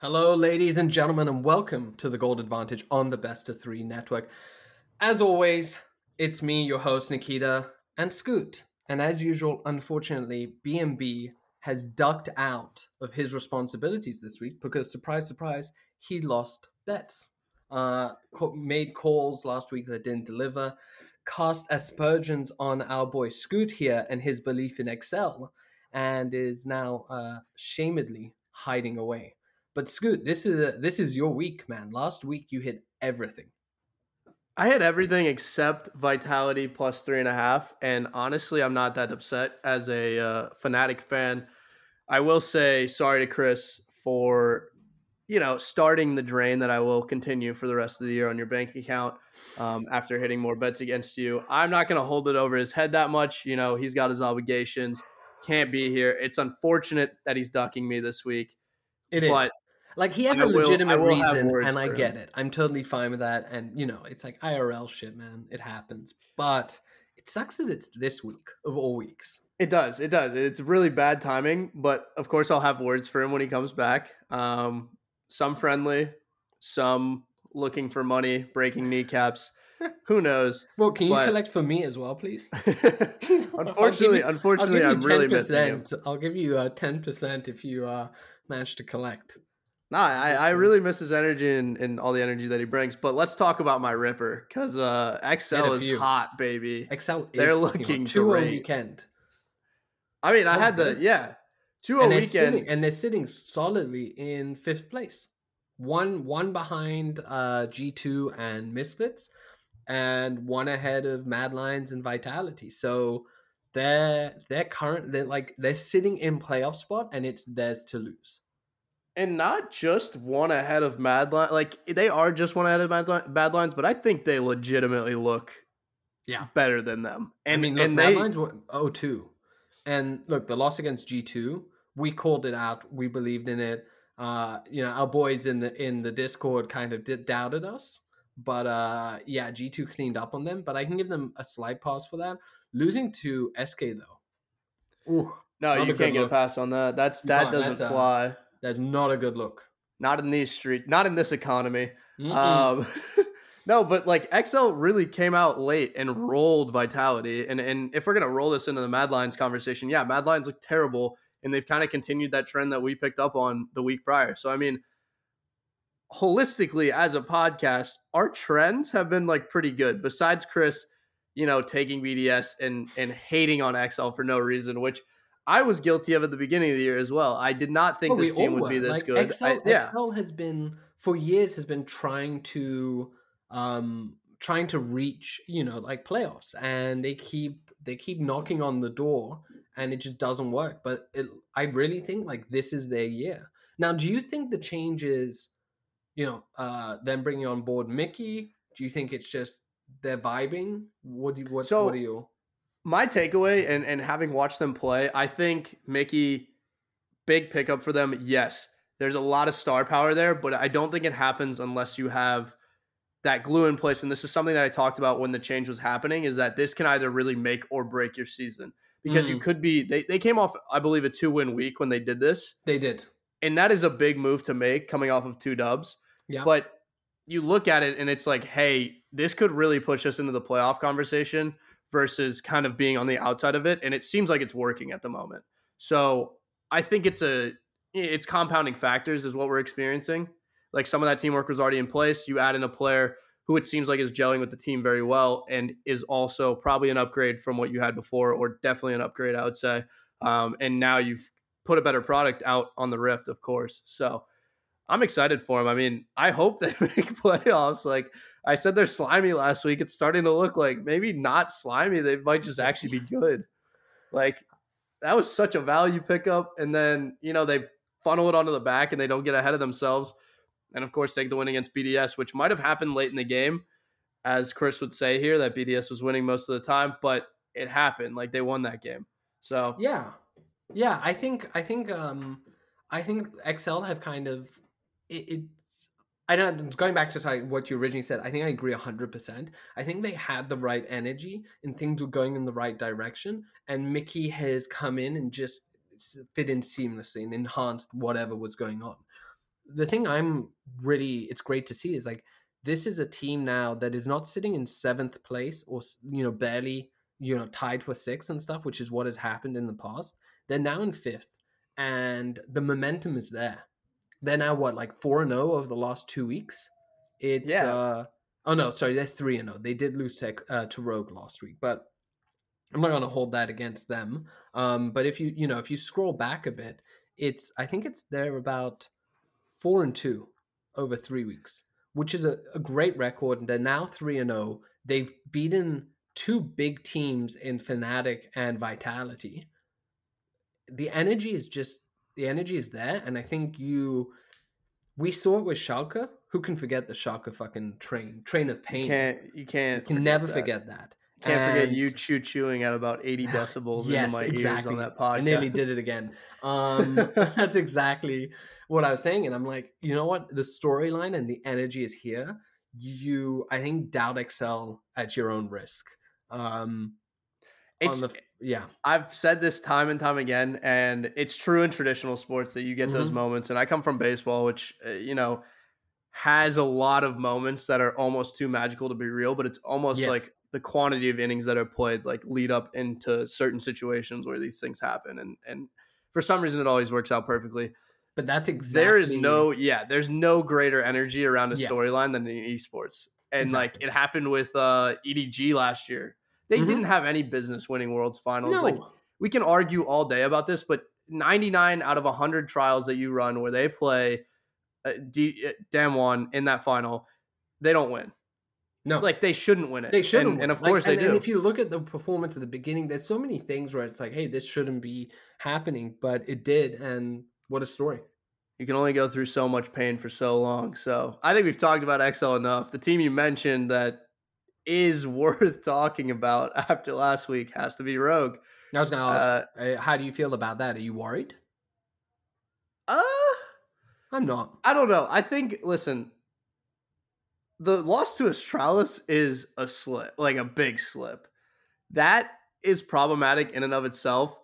Hello, ladies and gentlemen, and welcome to the Gold Advantage on the Best of Three Network. As always, it's me, your host Nikita, and Scoot. And as usual, unfortunately, BMB has ducked out of his responsibilities this week because, surprise, surprise, he lost bets. Uh, made calls last week that didn't deliver, cast aspersions on our boy Scoot here and his belief in Excel, and is now uh, shamedly hiding away. But Scoot, this is a, this is your week, man. Last week you hit everything. I had everything except Vitality plus three and a half, and honestly, I'm not that upset as a uh, Fnatic fan. I will say sorry to Chris for you know starting the drain that I will continue for the rest of the year on your bank account um, after hitting more bets against you. I'm not going to hold it over his head that much. You know, he's got his obligations, can't be here. It's unfortunate that he's ducking me this week. It is. Like he has I a legitimate reason, and I get it. I'm totally fine with that. And you know, it's like IRL shit, man. It happens. But it sucks that it's this week of all weeks. It does. It does. It's really bad timing. But of course, I'll have words for him when he comes back. Um, some friendly, some looking for money, breaking kneecaps. Who knows? Well, can you but... collect for me as well, please? unfortunately, you, unfortunately, I'm really missing him. I'll give you uh, ten percent if you uh, manage to collect. No, I, I really miss his energy and, and all the energy that he brings. But let's talk about my Ripper because uh, Excel is hot, baby. Excel they're looking two great. weekend. I mean, I had the yeah two and weekend, sitting, and they're sitting solidly in fifth place, one one behind uh, G two and Misfits, and one ahead of Mad Lions and Vitality. So they're they're current they're like they're sitting in playoff spot, and it's theirs to lose and not just one ahead of Mad Lions. Like they are just one ahead of Mad, Bad Lions, but I think they legitimately look yeah better than them. And I mean, look, and Mad they, Lions were 0-2. and look, the loss against G two, we called it out. We believed in it. Uh, you know, our boys in the in the Discord kind of did, doubted us, but uh, yeah, G two cleaned up on them. But I can give them a slight pass for that. Losing to SK though, Ooh, no, you can't get look. a pass on that. That's that doesn't fly. A, that's not a good look. Not in these streets. Not in this economy. Um, no, but like XL really came out late and rolled Vitality. And and if we're gonna roll this into the Mad Lions conversation, yeah, Mad Lions look terrible, and they've kind of continued that trend that we picked up on the week prior. So I mean, holistically as a podcast, our trends have been like pretty good. Besides Chris, you know, taking BDS and and hating on XL for no reason, which I was guilty of at the beginning of the year as well. I did not think well, this team would be this like, good. Excel, I, yeah. Excel has been for years has been trying to um trying to reach you know like playoffs, and they keep they keep knocking on the door, and it just doesn't work. But it, I really think like this is their year. Now, do you think the change is, you know, uh them bringing on board Mickey? Do you think it's just they're vibing? What do you what, so, what are you? My takeaway and, and having watched them play, I think Mickey, big pickup for them. Yes, there's a lot of star power there, but I don't think it happens unless you have that glue in place. And this is something that I talked about when the change was happening is that this can either really make or break your season because mm. you could be, they, they came off, I believe, a two win week when they did this. They did. And that is a big move to make coming off of two dubs. Yeah. But you look at it and it's like, hey, this could really push us into the playoff conversation versus kind of being on the outside of it. And it seems like it's working at the moment. So I think it's a it's compounding factors is what we're experiencing. Like some of that teamwork was already in place. You add in a player who it seems like is gelling with the team very well and is also probably an upgrade from what you had before, or definitely an upgrade, I would say. Um, and now you've put a better product out on the Rift, of course. So I'm excited for him. I mean, I hope they make playoffs. Like I said, they're slimy last week. It's starting to look like maybe not slimy. They might just actually be good. Like that was such a value pickup. And then, you know, they funnel it onto the back and they don't get ahead of themselves. And of course, take the win against BDS, which might have happened late in the game, as Chris would say here, that BDS was winning most of the time, but it happened. Like they won that game. So yeah, yeah. I think I think um I think XL have kind of it, it I don't going back to what you originally said. I think I agree hundred percent. I think they had the right energy and things were going in the right direction. And Mickey has come in and just fit in seamlessly and enhanced whatever was going on. the thing I'm really it's great to see is like this is a team now that is not sitting in seventh place or you know barely you know tied for sixth and stuff, which is what has happened in the past. They're now in fifth, and the momentum is there. They're now what like four and zero oh over the last two weeks. It's yeah. uh oh no, sorry, they're three and zero. Oh. They did lose to uh, to Rogue last week, but I'm not going to hold that against them. Um, but if you you know if you scroll back a bit, it's I think it's they're about four and two over three weeks, which is a, a great record. And they're now three and zero. Oh. They've beaten two big teams in Fnatic and Vitality. The energy is just the energy is there, and I think you we saw it with Schalke. Who can forget the Schalke fucking train train of pain? You can't you can't you can never that. forget that. Can't and, forget you chew chewing at about 80 decibels yes, into my exactly. ears on that podcast. I nearly did it again. Um, that's exactly what I was saying. And I'm like, you know what? The storyline and the energy is here. You, I think, doubt Excel at your own risk. Um, it's the, yeah. I've said this time and time again, and it's true in traditional sports that you get mm-hmm. those moments. And I come from baseball, which uh, you know has a lot of moments that are almost too magical to be real, but it's almost yes. like the quantity of innings that are played like lead up into certain situations where these things happen and and for some reason it always works out perfectly but that's exactly there is no yeah there's no greater energy around a yeah. storyline than in esports and exactly. like it happened with uh edg last year they mm-hmm. didn't have any business winning worlds finals no. like we can argue all day about this but 99 out of 100 trials that you run where they play uh, D- uh, Damwon in that final they don't win no, like they shouldn't win it. They shouldn't, and, and of course like, and, they do. And if you look at the performance at the beginning, there's so many things where it's like, hey, this shouldn't be happening, but it did, and what a story. You can only go through so much pain for so long. So I think we've talked about Excel enough. The team you mentioned that is worth talking about after last week has to be Rogue. I was going to ask, uh, uh, how do you feel about that? Are you worried? Uh, I'm not. I don't know. I think, listen, the loss to Astralis is a slip, like a big slip. That is problematic in and of itself.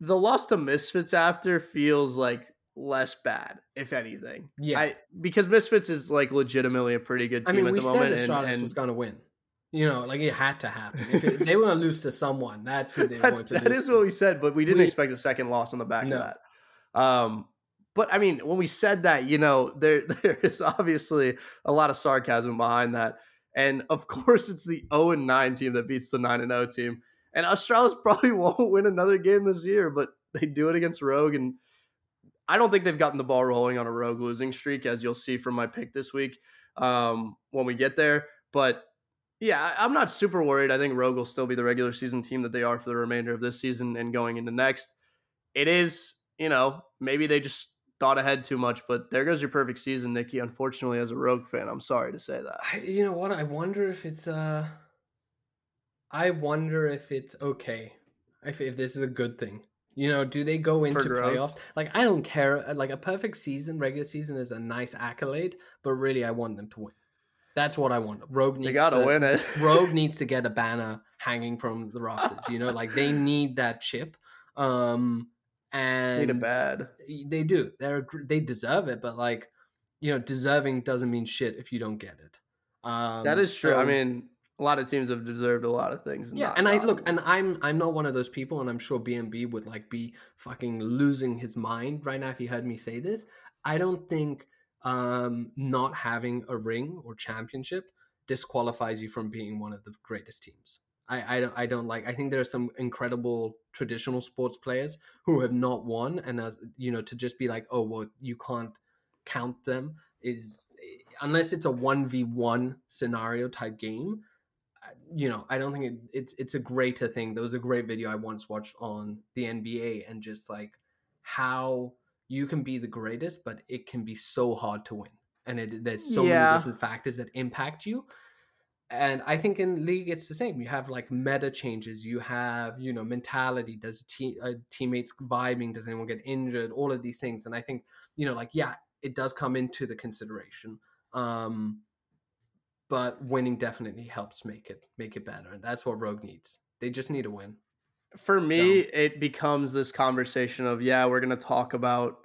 The loss to Misfits after feels like less bad, if anything. Yeah, I, because Misfits is like legitimately a pretty good team I mean, at the moment. Astralis and, was going to win. You know, like it had to happen. If it, they were going to lose to someone, that's who they that's, to That is what we said, but we didn't we, expect a second loss on the back no. of that. Um, but I mean, when we said that, you know, there there is obviously a lot of sarcasm behind that. And of course, it's the 0 and 9 team that beats the 9 and 0 team. And Astralis probably won't win another game this year, but they do it against Rogue. And I don't think they've gotten the ball rolling on a Rogue losing streak, as you'll see from my pick this week um, when we get there. But yeah, I'm not super worried. I think Rogue will still be the regular season team that they are for the remainder of this season and going into next. It is, you know, maybe they just thought ahead too much, but there goes your perfect season, Nikki. Unfortunately, as a Rogue fan, I'm sorry to say that. I, you know what? I wonder if it's uh, I wonder if it's okay, if if this is a good thing. You know, do they go into playoffs? Like, I don't care. Uh, like a perfect season, regular season is a nice accolade, but really, I want them to win. That's what I want. Rogue needs. They gotta to, win it. Rogue needs to get a banner hanging from the rafters. You know, like they need that chip. Um, and need it bad. They do. They're they deserve it, but like you know, deserving doesn't mean shit if you don't get it. Um, that is true. So, I mean, a lot of teams have deserved a lot of things. And yeah, and I look, and I'm I'm not one of those people, and I'm sure BMB would like be fucking losing his mind right now if he heard me say this. I don't think um, not having a ring or championship disqualifies you from being one of the greatest teams. I, I don't I don't like. I think there are some incredible traditional sports players who have not won, and uh, you know to just be like, oh well, you can't count them is unless it's a one v one scenario type game. Uh, you know, I don't think it, it's it's a greater thing. There was a great video I once watched on the NBA and just like how you can be the greatest, but it can be so hard to win, and it, there's so yeah. many different factors that impact you and I think in league it's the same. You have like meta changes. You have you know mentality. Does team uh, teammates vibing? Does anyone get injured? All of these things. And I think you know like yeah, it does come into the consideration. Um, but winning definitely helps make it make it better, and that's what Rogue needs. They just need a win. For me, it becomes this conversation of yeah, we're gonna talk about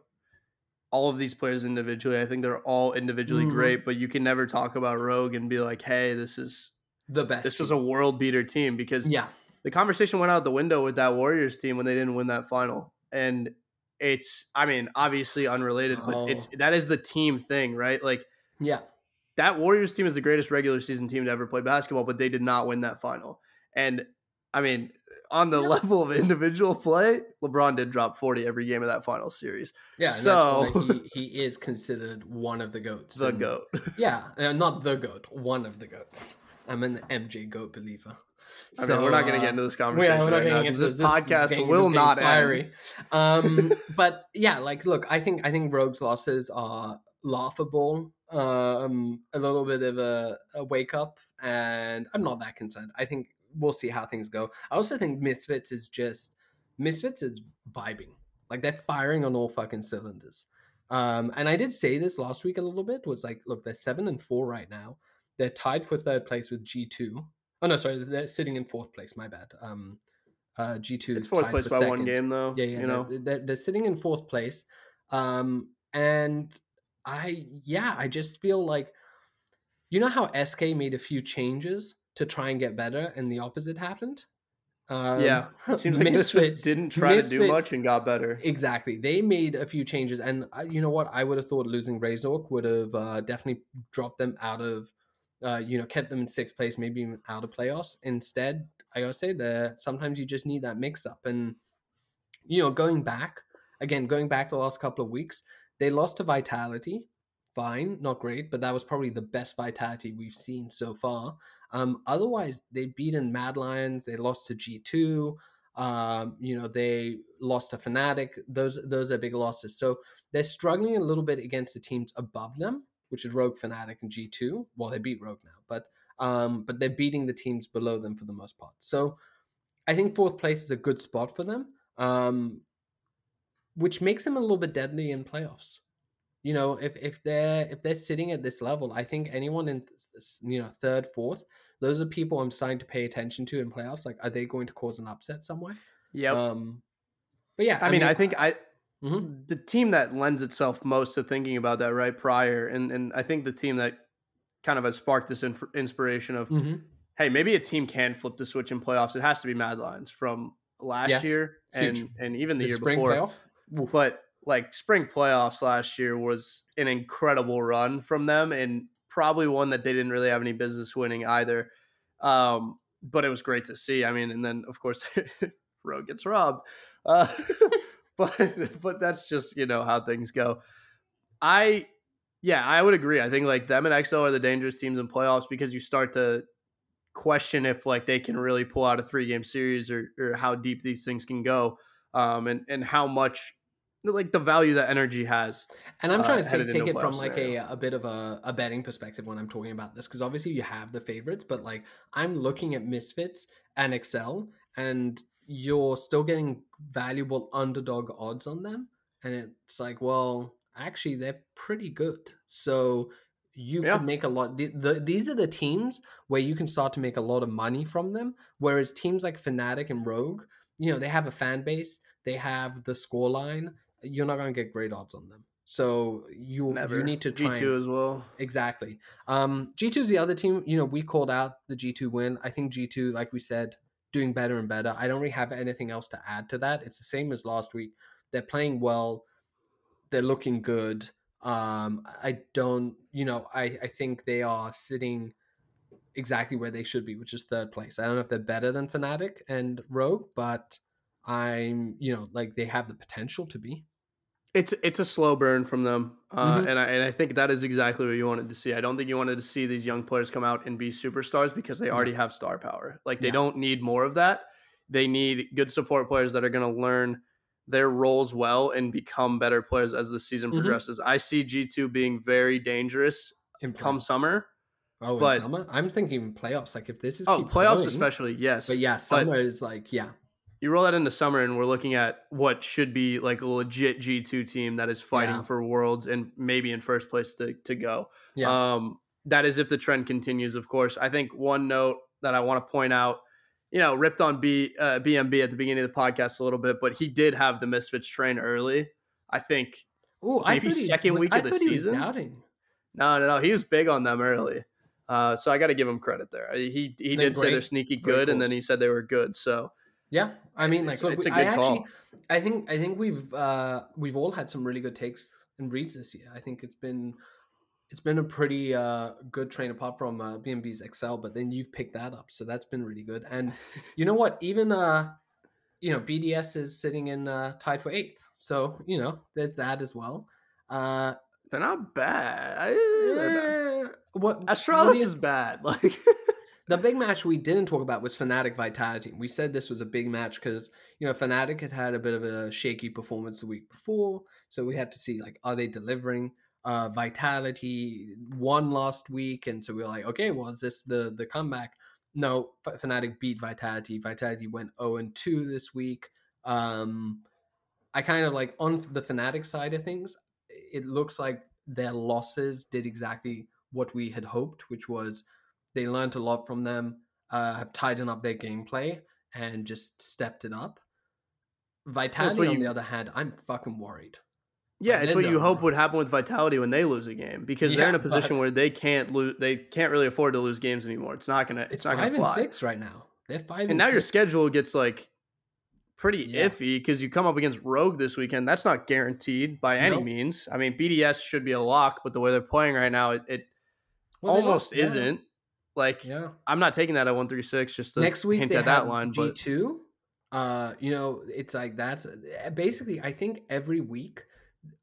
all of these players individually. I think they're all individually mm-hmm. great, but you can never talk about Rogue and be like, "Hey, this is the best." This team. was a world beater team because yeah, the conversation went out the window with that Warriors team when they didn't win that final, and it's I mean obviously unrelated, but oh. it's that is the team thing, right? Like yeah, that Warriors team is the greatest regular season team to ever play basketball, but they did not win that final. And I mean, on the yeah. level of individual play, LeBron did drop 40 every game of that final series. Yeah, so he, he is considered one of the goats. The and, goat. Yeah, uh, not the goat, one of the goats. I'm an MJ goat believer. I so, mean, we're not going to get into this conversation yeah, right now. This, this podcast will not end. Um, but yeah, like, look, I think I think Rogue's losses are laughable. Um, a little bit of a, a wake up, and I'm not that concerned. I think we'll see how things go. I also think Misfits is just Misfits is vibing. Like they're firing on all fucking cylinders. Um, and I did say this last week a little bit. Was like, look, they're seven and four right now. They're tied for third place with G two. Oh no, sorry, they're sitting in fourth place. My bad. Um, uh, G two is fourth place by second. one game though. Yeah, yeah. You know, they're, they're sitting in fourth place. Um, and I yeah, I just feel like you know how SK made a few changes to try and get better, and the opposite happened. Um, yeah, it seems like Misfits didn't try Misfits, to do much and got better. Exactly, they made a few changes, and uh, you know what? I would have thought losing Razork would have uh, definitely dropped them out of, uh, you know, kept them in sixth place, maybe even out of playoffs. Instead, I gotta say that sometimes you just need that mix up, and you know, going back again, going back the last couple of weeks, they lost to Vitality, fine, not great, but that was probably the best Vitality we've seen so far. Um, otherwise, they beaten Mad Lions. They lost to G two. Um, you know, they lost to Fnatic. Those those are big losses. So they're struggling a little bit against the teams above them, which is Rogue, Fnatic, and G two. Well, they beat Rogue now, but um, but they're beating the teams below them for the most part. So I think fourth place is a good spot for them, um, which makes them a little bit deadly in playoffs you know if if they're if they're sitting at this level i think anyone in you know third fourth those are people i'm starting to pay attention to in playoffs like are they going to cause an upset somewhere yeah um but yeah i, I mean, mean, i think i mm-hmm. the team that lends itself most to thinking about that right prior and and i think the team that kind of has sparked this inf- inspiration of mm-hmm. hey maybe a team can flip the switch in playoffs it has to be mad lions from last yes. year and and even the, the year before playoff? But like spring playoffs last year was an incredible run from them and probably one that they didn't really have any business winning either. Um, but it was great to see. I mean, and then of course, Rogue gets robbed. Uh, but but that's just you know how things go. I yeah, I would agree. I think like them and XL are the dangerous teams in playoffs because you start to question if like they can really pull out a three game series or or how deep these things can go. Um, and and how much like the value that energy has. And I'm trying uh, to say, take it from like a, a bit of a, a betting perspective when I'm talking about this, because obviously you have the favorites, but like I'm looking at Misfits and Excel, and you're still getting valuable underdog odds on them. And it's like, well, actually, they're pretty good. So you yeah. can make a lot. The, the, these are the teams where you can start to make a lot of money from them. Whereas teams like Fnatic and Rogue, you know, they have a fan base, they have the score line, you're not going to get great odds on them. So you Never. you need to try G two as well. Exactly. Um, G two is the other team. You know, we called out the G two win. I think G two, like we said, doing better and better. I don't really have anything else to add to that. It's the same as last week. They're playing well. They're looking good. Um, I don't, you know, I I think they are sitting exactly where they should be, which is third place. I don't know if they're better than Fnatic and Rogue, but I'm, you know, like they have the potential to be. It's it's a slow burn from them, uh, mm-hmm. and I and I think that is exactly what you wanted to see. I don't think you wanted to see these young players come out and be superstars because they already have star power. Like they yeah. don't need more of that. They need good support players that are going to learn their roles well and become better players as the season mm-hmm. progresses. I see G two being very dangerous in come summer. Oh, but, summer? I'm thinking playoffs. Like if this is oh playoffs going, especially, yes. But yeah, summer but, is like yeah you roll that into summer and we're looking at what should be like a legit G2 team that is fighting yeah. for worlds and maybe in first place to, to go. Yeah. Um, that is if the trend continues, of course. I think one note that I want to point out, you know, ripped on B uh, BMB at the beginning of the podcast a little bit, but he did have the Misfits train early. I think Oh, maybe second was, week I of the season. doubting. No, no, no. He was big on them early. Uh, so I got to give him credit there. He he did great, say they're sneaky good, and then he said they were good. So yeah, I mean, like, it's, look, it's a good I call. Actually, I think I think we've uh, we've all had some really good takes and reads this year. I think it's been it's been a pretty uh, good train apart from uh, BMB's Excel, but then you've picked that up, so that's been really good. And you know what? Even uh, you know, BDS is sitting in uh, tied for eighth, so you know, there's that as well. Uh, they're not bad. I, they're bad. Eh, what Astralis what is bad. Like the big match we didn't talk about was Fnatic Vitality. We said this was a big match because you know Fnatic had had a bit of a shaky performance the week before, so we had to see like are they delivering. Uh, Vitality won last week, and so we were like, okay, well, is this the the comeback? No, Fnatic beat Vitality. Vitality went zero and two this week. Um, I kind of like on the Fnatic side of things, it looks like their losses did exactly what we had hoped, which was they learned a lot from them, uh, have tightened up their gameplay, and just stepped it up. Vitality, well, on you... the other hand, I'm fucking worried. Yeah, it's what you hope would happen with Vitality when they lose a game because yeah, they're in a position where they can't lose. They can't really afford to lose games anymore. It's not gonna. It's, it's not five gonna fly. and six right now. They're five and, and now six. your schedule gets like pretty yeah. iffy because you come up against Rogue this weekend. That's not guaranteed by any nope. means. I mean, BDS should be a lock, but the way they're playing right now, it, it well, almost lost, isn't. Like, yeah. I'm not taking that at one three six. Just to next week hint they at that line. G two. Uh, you know, it's like that's basically. I think every week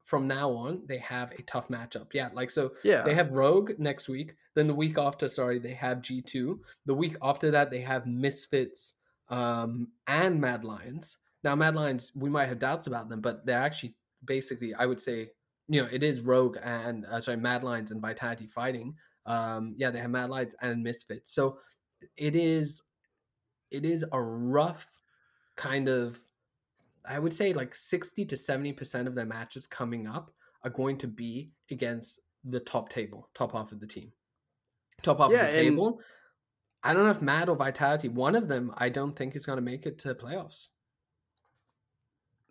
from now on they have a tough matchup. Yeah, like so. Yeah, they have Rogue next week. Then the week after, sorry, they have G two. The week after that, they have Misfits um, and Mad Lions. Now, Mad Lions, we might have doubts about them, but they're actually basically, I would say, you know, it is Rogue and uh, sorry, Mad Lions and Vitality fighting. Um, yeah, they have Mad Lions and Misfits. So it is, it is a rough kind of, I would say, like sixty to seventy percent of their matches coming up are going to be against the top table, top half of the team, top half yeah, of the table. I don't know if Mad or Vitality, one of them, I don't think is going to make it to playoffs.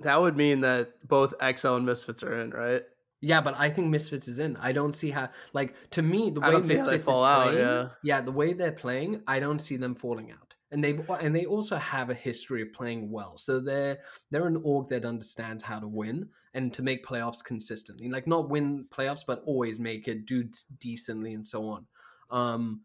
That would mean that both XL and Misfits are in, right? Yeah, but I think Misfits is in. I don't see how like to me the way Misfits is playing, out, yeah. yeah, the way they're playing, I don't see them falling out. And they and they also have a history of playing well. So they're they're an org that understands how to win and to make playoffs consistently. Like not win playoffs, but always make it do decently and so on. Um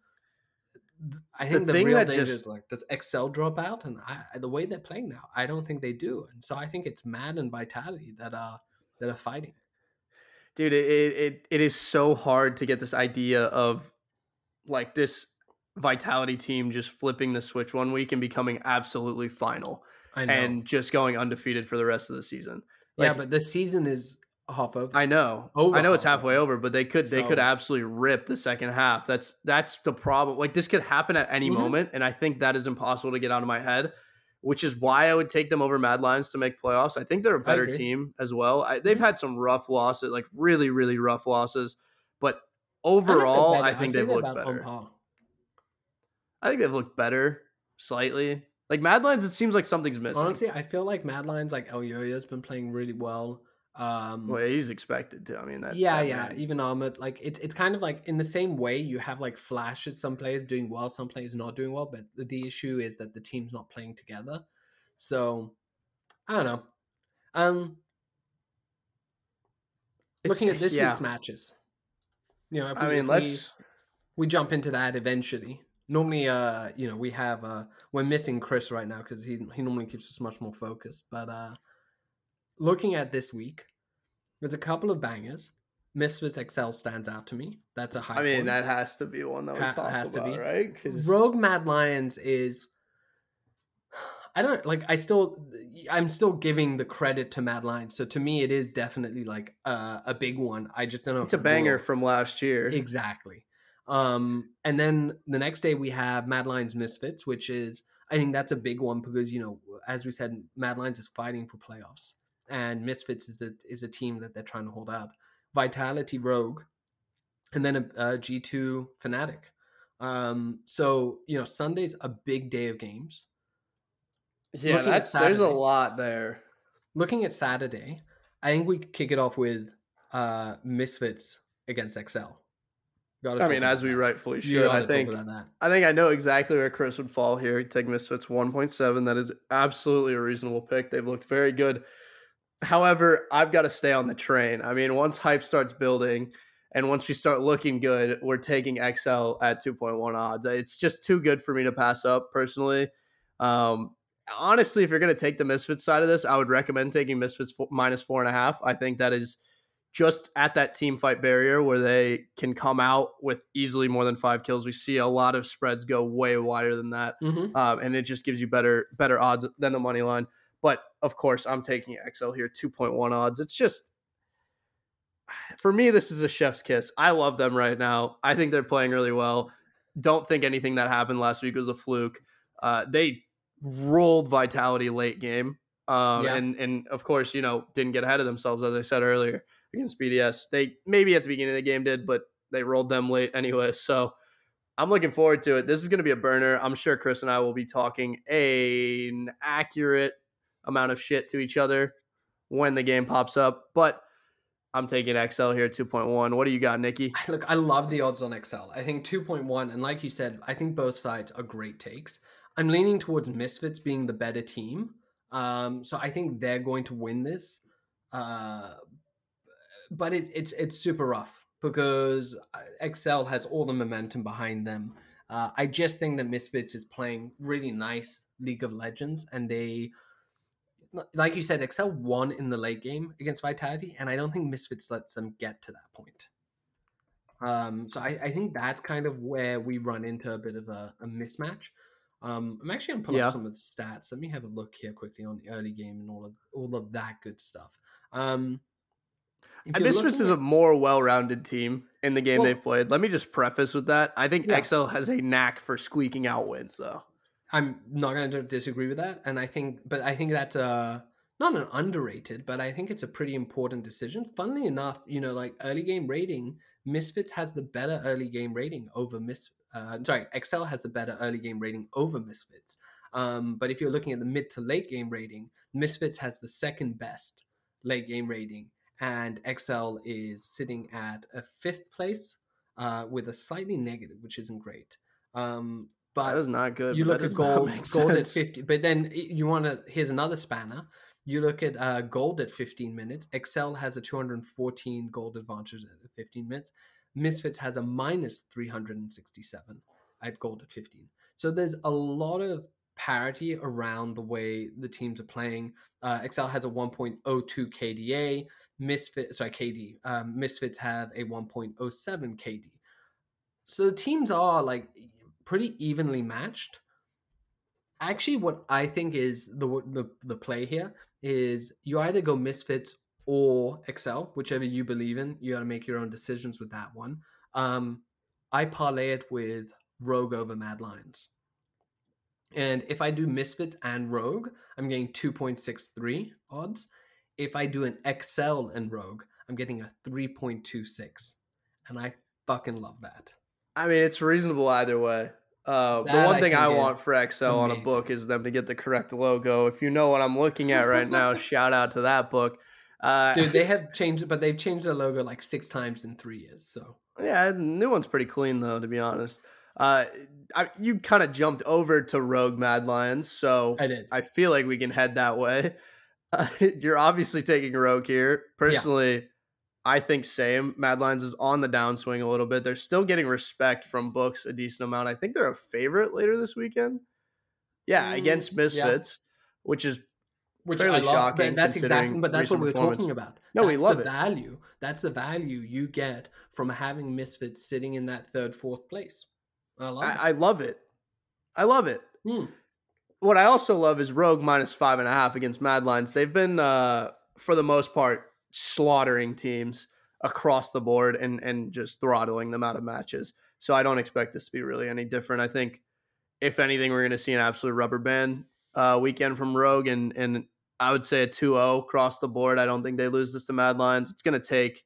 I think the, the real danger just... is like, does Excel drop out? And I, the way they're playing now, I don't think they do. And so I think it's Mad and Vitality that are that are fighting. Dude, it, it it is so hard to get this idea of like this Vitality team just flipping the switch one week and becoming absolutely final and just going undefeated for the rest of the season. Like, yeah, but the season is half over. I know. Over I know it's halfway over, but they could so. they could absolutely rip the second half. That's that's the problem. Like this could happen at any mm-hmm. moment, and I think that is impossible to get out of my head. Which is why I would take them over Mad Lions to make playoffs. I think they're a better team as well. I, they've mm-hmm. had some rough losses, like really, really rough losses, but overall, I, I think they've looked better. I think they've looked better slightly. Like Mad Lions, it seems like something's missing. Honestly, I feel like Mad Lions, like Elyoya, has been playing really well. Um, well, he's expected to. I mean, that, yeah, that yeah. Man. Even Armut, like it's it's kind of like in the same way you have like flashes. Some players doing well, some players not doing well. But the, the issue is that the team's not playing together. So I don't know. Um, looking at this yeah. week's matches, you know, if we, I mean, let's we, we jump into that eventually. Normally, uh, you know, we have uh, we're missing Chris right now because he he normally keeps us much more focused, but uh looking at this week, there's a couple of bangers. Misfits Excel stands out to me. That's a high. I mean, point. that has to be one that we ha- talk has about, to be. right? Because Rogue Mad Lions is. I don't like. I still, I'm still giving the credit to Mad Lions. So to me, it is definitely like uh, a big one. I just don't know. It's a banger from last year. Exactly. Um, and then the next day we have Mad Lions Misfits, which is I think that's a big one because you know, as we said, Mad Lions is fighting for playoffs and Misfits is a is a team that they're trying to hold out. Vitality Rogue, and then a a G two Fnatic. Um, so you know Sunday's a big day of games. Yeah, Looking that's Saturday, there's a lot there. Looking at Saturday, I think we kick it off with uh, Misfits against Excel. I mean, as we that. rightfully should. I think I think I know exactly where Chris would fall here. He'd take Misfits 1.7. That is absolutely a reasonable pick. They've looked very good. However, I've got to stay on the train. I mean, once hype starts building and once we start looking good, we're taking XL at 2.1 odds. It's just too good for me to pass up personally. Um, honestly, if you're going to take the Misfits side of this, I would recommend taking Misfits minus four and a half. I think that is just at that team fight barrier where they can come out with easily more than five kills. We see a lot of spreads go way wider than that, mm-hmm. um, and it just gives you better better odds than the money line. But of course, I'm taking XL here, 2.1 odds. It's just for me, this is a chef's kiss. I love them right now. I think they're playing really well. Don't think anything that happened last week was a fluke. Uh, they rolled Vitality late game, um, yeah. and and of course, you know, didn't get ahead of themselves as I said earlier against BDS. They maybe at the beginning of the game did, but they rolled them late anyway. So I'm looking forward to it. This is going to be a burner. I'm sure Chris and I will be talking a, an accurate amount of shit to each other when the game pops up. But I'm taking XL here, 2.1. What do you got, Nikki? Look, I love the odds on XL. I think 2.1, and like you said, I think both sides are great takes. I'm leaning towards Misfits being the better team. Um, so I think they're going to win this. Uh, but it, it's it's super rough because XL has all the momentum behind them. Uh, I just think that Misfits is playing really nice League of Legends, and they, like you said, XL won in the late game against Vitality, and I don't think Misfits lets them get to that point. Um, so I, I think that's kind of where we run into a bit of a, a mismatch. Um, I'm actually gonna pull yeah. up some of the stats. Let me have a look here quickly on the early game and all of all of that good stuff. Um, and Misfits is a more well-rounded team in the game well, they've played. Let me just preface with that. I think yeah. XL has a knack for squeaking out wins, though. I'm not going to disagree with that, and I think, but I think that's uh not an underrated, but I think it's a pretty important decision. Funnily enough, you know, like early game rating, Misfits has the better early game rating over Mis. Uh, sorry, XL has the better early game rating over Misfits. Um, but if you're looking at the mid to late game rating, Misfits has the second best late game rating and XL is sitting at a fifth place uh, with a slightly negative, which isn't great. Um, but that is not good. You look at gold, gold at fifty, but then you want to. Here's another spanner. You look at uh, gold at 15 minutes. Excel has a 214 gold advantage at 15 minutes. Misfits has a minus 367 at gold at 15. So there's a lot of parity around the way the teams are playing. Uh, Excel has a 1.02 KDA. Misfit, sorry, KD. Um, Misfits have a 1.07 KD. So the teams are like pretty evenly matched. Actually, what I think is the the, the play here is you either go Misfits or Excel, whichever you believe in. You got to make your own decisions with that one. Um, I parlay it with Rogue over Mad Lions. And if I do Misfits and Rogue, I'm getting 2.63 odds. If I do an Excel and Rogue, I'm getting a 3.26. And I fucking love that. I mean, it's reasonable either way. Uh, the one thing I, I want for XL amazing. on a book is them to get the correct logo. If you know what I'm looking at right now, shout out to that book. Uh, Dude, they have changed, but they've changed the logo like six times in three years. So yeah, the new one's pretty clean though, to be honest. Uh, I, you kind of jumped over to Rogue Mad Lions, so I did. I feel like we can head that way. Uh, you're obviously taking Rogue here. Personally. I think same. Mad Lions is on the downswing a little bit. They're still getting respect from books a decent amount. I think they're a favorite later this weekend. Yeah, mm, against Misfits, yeah. which is which fairly I love, shocking. That's exactly, but that's what we are talking about. No, that's we love the it. Value. That's the value you get from having Misfits sitting in that third, fourth place. I love, I, it. I love it. I love it. Hmm. What I also love is Rogue minus five and a half against Mad Lions. They've been, uh, for the most part, slaughtering teams across the board and and just throttling them out of matches. So I don't expect this to be really any different. I think, if anything, we're going to see an absolute rubber band uh, weekend from Rogue, and and I would say a 2-0 across the board. I don't think they lose this to Mad Lions. It's going to take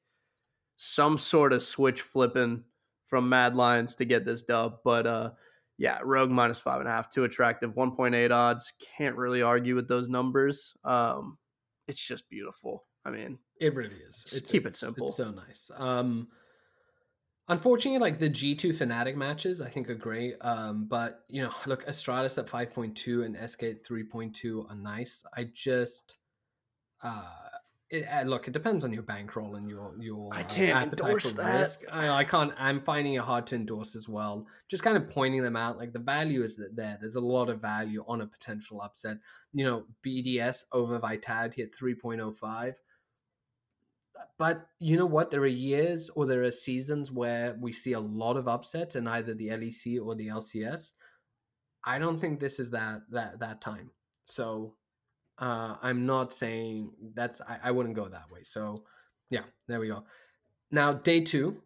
some sort of switch flipping from Mad Lions to get this dub. But uh, yeah, Rogue minus five and a half, too attractive. 1.8 odds. Can't really argue with those numbers. Um, it's just beautiful. I mean, it really is. It's, keep it simple. It's so nice. Um, unfortunately, like the G two Fnatic matches, I think are great. Um, but you know, look, Astralis at five point two and SK at three point two are nice. I just, uh, it, uh, look, it depends on your bankroll and your your. I uh, can't endorse that. Risk. I, I can't. I'm finding it hard to endorse as well. Just kind of pointing them out. Like the value is there. There's a lot of value on a potential upset. You know, BDS over Vitality at three point oh five. But you know what? There are years or there are seasons where we see a lot of upsets in either the LEC or the LCS. I don't think this is that that that time. So uh, I'm not saying that's I, I wouldn't go that way. So yeah, there we go. Now day two,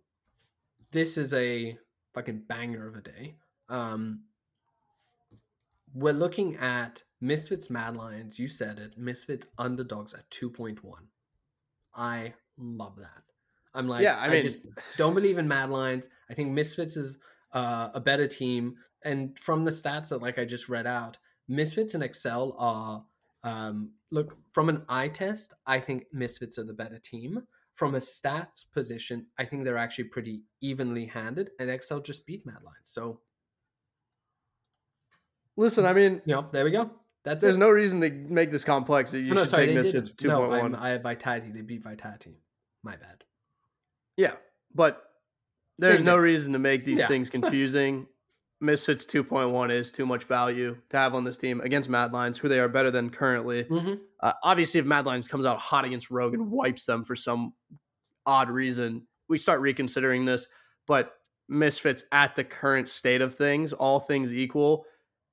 this is a fucking banger of a day. Um, we're looking at Misfits Mad Lions. You said it. Misfits underdogs at two point one. I love that. I'm like, yeah, I, mean, I just don't believe in Mad Lions. I think Misfits is uh, a better team. And from the stats that like I just read out, Misfits and Excel are um, look, from an eye test, I think Misfits are the better team. From a stats position, I think they're actually pretty evenly handed, and Excel just beat Mad Lions. So, listen, I mean, yeah, there we go. That's there's it. no reason to make this complex. You no, should sorry, take Misfits two point no, one. I have Vitality. They beat Vitality. My bad. Yeah, but there's no reason to make these yeah. things confusing. Misfits 2.1 is too much value to have on this team against Mad Lions, who they are better than currently. Mm-hmm. Uh, obviously, if Mad Lions comes out hot against Rogue and wipes them for some odd reason, we start reconsidering this. But Misfits, at the current state of things, all things equal,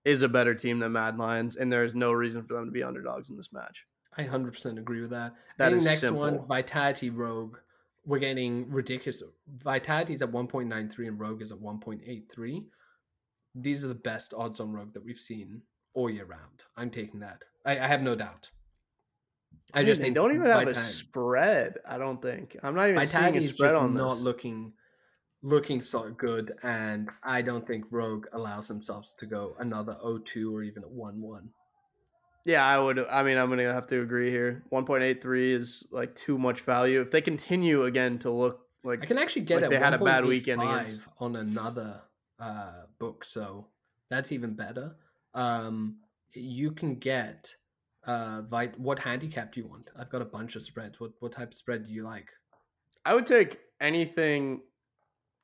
is a better team than Mad Lions, and there is no reason for them to be underdogs in this match. I 100% agree with that. That is next simple. one, Vitality Rogue. We're getting ridiculous. Vitality is at 1.93 and Rogue is at 1.83 these are the best odds on Rogue that we've seen all year round. I'm taking that. I, I have no doubt. I, I just think don't even have a spread. I don't think. I'm not even Vitality seeing a spread on not looking looking so good, and I don't think Rogue allows themselves to go another 0-2 or even a 1-1. Yeah, I would. I mean, I'm gonna have to agree here. 1.83 is like too much value. If they continue again to look like I can actually get like they had a bad weekend against... on another uh, book, so that's even better. Um, you can get uh, what handicap do you want? I've got a bunch of spreads. What what type of spread do you like? I would take anything.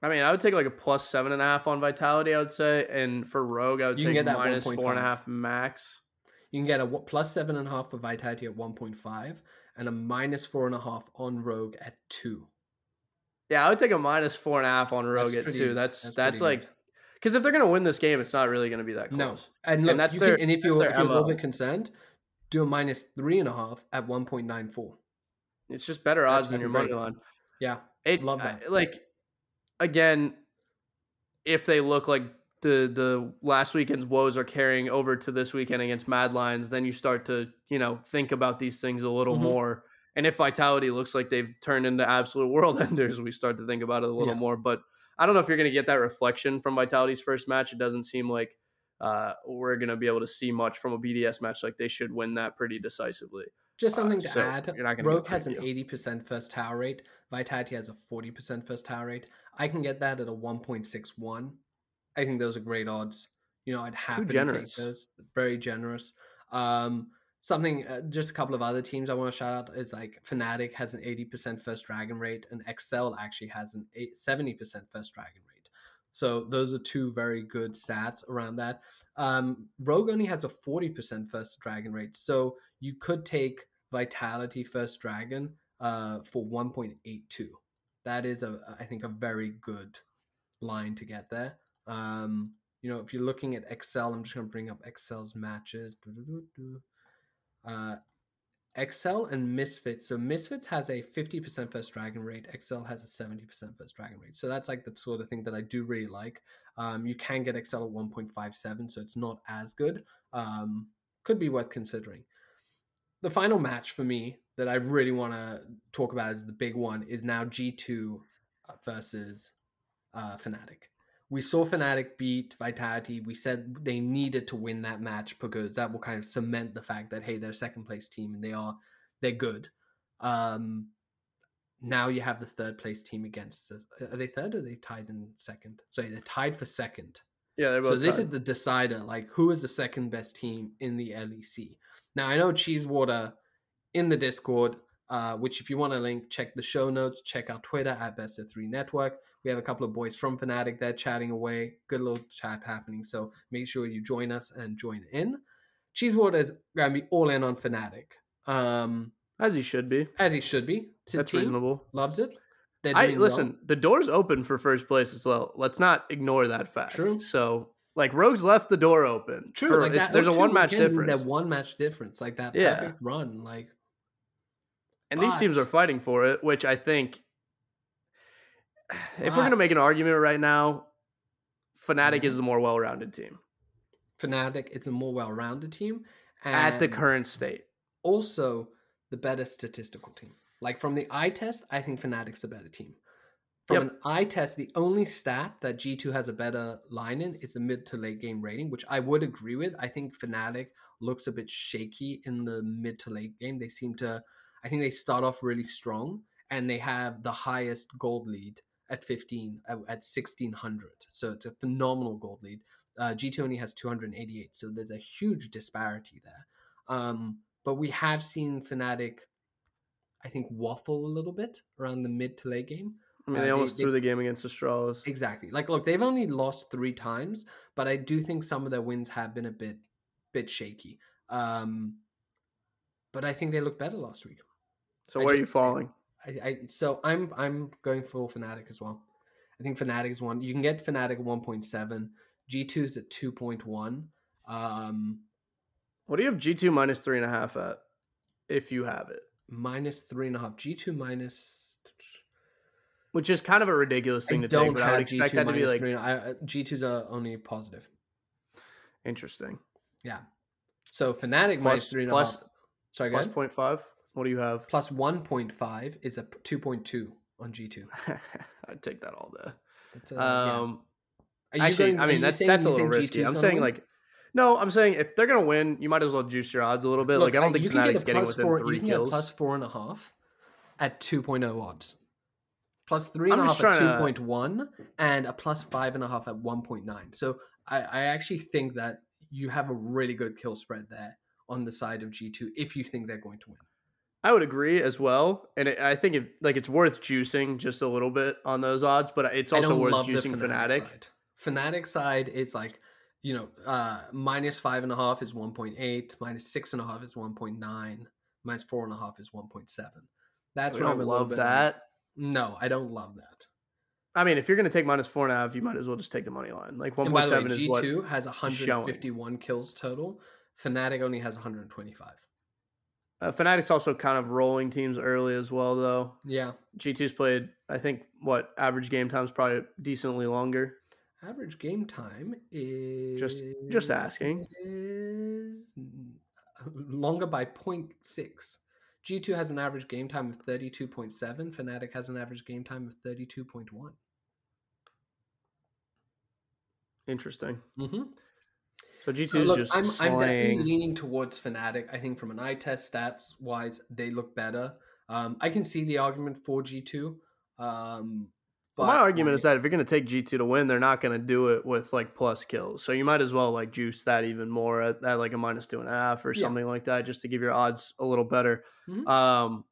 I mean, I would take like a plus seven and a half on Vitality. I would say, and for Rogue, I would you take minus four and a half max. You can get a plus seven and a half for Vitality at one point five, and a minus four and a half on Rogue at two. Yeah, I would take a minus four and a half on Rogue that's at pretty, two. That's that's, that's like. Because if they're going to win this game, it's not really going to be that close. No, and, look, and that's their. Can, and if you're, if you're a little bit concerned, do a minus three and a half at one point nine four. It's just better that's odds than your money line. Yeah, it, love that. I, like again, if they look like the the last weekend's woes are carrying over to this weekend against Mad Lions, then you start to you know think about these things a little mm-hmm. more. And if Vitality looks like they've turned into absolute world enders, we start to think about it a little yeah. more. But I don't know if you're going to get that reflection from Vitality's first match. It doesn't seem like uh, we're going to be able to see much from a BDS match. Like they should win that pretty decisively. Just uh, something uh, to so add. Rogue has an 80% first tower rate. Vitality has a 40% first tower rate. I can get that at a 1.61. I think those are great odds. You know, I'd happily take those. Very generous. Um, something uh, just a couple of other teams i want to shout out is like fnatic has an 80% first dragon rate and excel actually has an 70% first dragon rate so those are two very good stats around that. Um, rogue only has a 40% first dragon rate so you could take vitality first dragon uh, for 1.82 that is a i think a very good line to get there. Um, you know if you're looking at excel i'm just going to bring up excel's matches. Uh, Excel and Misfits. So Misfits has a 50% first dragon rate. Excel has a 70% first dragon rate. So that's like the sort of thing that I do really like. Um, you can get Excel at 1.57, so it's not as good. Um, could be worth considering. The final match for me that I really want to talk about is the big one is now G2 versus uh, Fnatic we saw Fnatic beat Vitality. We said they needed to win that match because that will kind of cement the fact that hey, they're a second place team and they are they're good. Um, now you have the third place team against. Are they third or are they tied in second? So they're tied for second. Yeah, they're both. So this is the decider. Like, who is the second best team in the LEC? Now I know Cheesewater in the Discord. Uh, which if you want to link, check the show notes, check our Twitter at Best of Three Network. We have a couple of boys from Fnatic there chatting away. Good little chat happening. So make sure you join us and join in. Cheesewater is going to be all in on Fnatic. Um, as he should be. As he should be. That's team, reasonable. Loves it. I listen. Well. The door's open for first place as well. Let's not ignore that fact. True. So, like, Rogues left the door open. True. For, like that, there's a one match difference. That one match difference, like that yeah. perfect run, like. And but... these teams are fighting for it, which I think, if we're gonna make an argument right now, Fnatic is the more well-rounded team. Fnatic, it's a more well-rounded team at the current state. Also, the better statistical team. Like from the eye test, I think Fnatic's a better team. From yep. an eye test, the only stat that G2 has a better line in is the mid to late game rating, which I would agree with. I think Fnatic looks a bit shaky in the mid to late game. They seem to, I think they start off really strong and they have the highest gold lead at 15, at 1600. So it's a phenomenal gold lead. Uh, G2 only has 288. So there's a huge disparity there. Um, but we have seen Fnatic I think, waffle a little bit around the mid to late game. I mean, they uh, almost they, threw they, the game against the Straws. Exactly. Like, look, they've only lost three times, but I do think some of their wins have been a bit, bit shaky. Um, but I think they looked better last week. So where just, are you falling? I, I, so I'm I'm going full Fnatic as well. I think Fnatic is one. You can get Fnatic one point seven. G two is at two point one. Um, what do you have G two minus three and a half at? If you have it minus three and a half. G two minus, which is kind of a ridiculous thing I to don't take. But I would expect G2 that to be like uh, G two's are only positive. Interesting. Yeah. So Fnatic plus, minus three and plus, a half. Sorry, plus point five. What do you have? Plus one point five is a two point two on G two. I'd take that all day. Uh, um, yeah. actually, going, I mean that's that's a little risky. I'm saying win? like no, I'm saying if they're gonna win, you might as well juice your odds a little bit. Look, like I don't think Fnatic's getting within four, three you can kills. Get plus four and a half at 2.0 odds. Plus three and a half at 2.1 to... and a plus five and a half at 1.9. So I, I actually think that you have a really good kill spread there on the side of G2 if you think they're going to win. I would agree as well, and it, I think if like it's worth juicing just a little bit on those odds, but it's also worth juicing Fnatic. Fnatic. Fnatic side, it's like you know, uh, minus five and a half is 1.8, minus six and a half is 1.9, minus four and a half is 1.7. That's we what I love that. No, I don't love that. I mean, if you're going to take minus four and a half, you might as well just take the money line. Like 1.7 is G2 what has 151 showing. kills total. Fnatic only has 125. Uh, Fnatic's also kind of rolling teams early as well, though. Yeah. G2's played, I think, what average game time is probably decently longer. Average game time is just just asking is longer by 0.6. G2 has an average game time of 32.7. Fnatic has an average game time of 32.1. Interesting. Mm-hmm. So G2 so look, just I'm, slaying. I'm definitely leaning towards Fnatic. I think from an eye test stats wise, they look better. Um, I can see the argument for G2. Um, but, my argument is that if you're going to take G2 to win, they're not going to do it with like plus kills. So you might as well like juice that even more at, at like a minus two and a half or something yeah. like that, just to give your odds a little better. Mm-hmm. Um,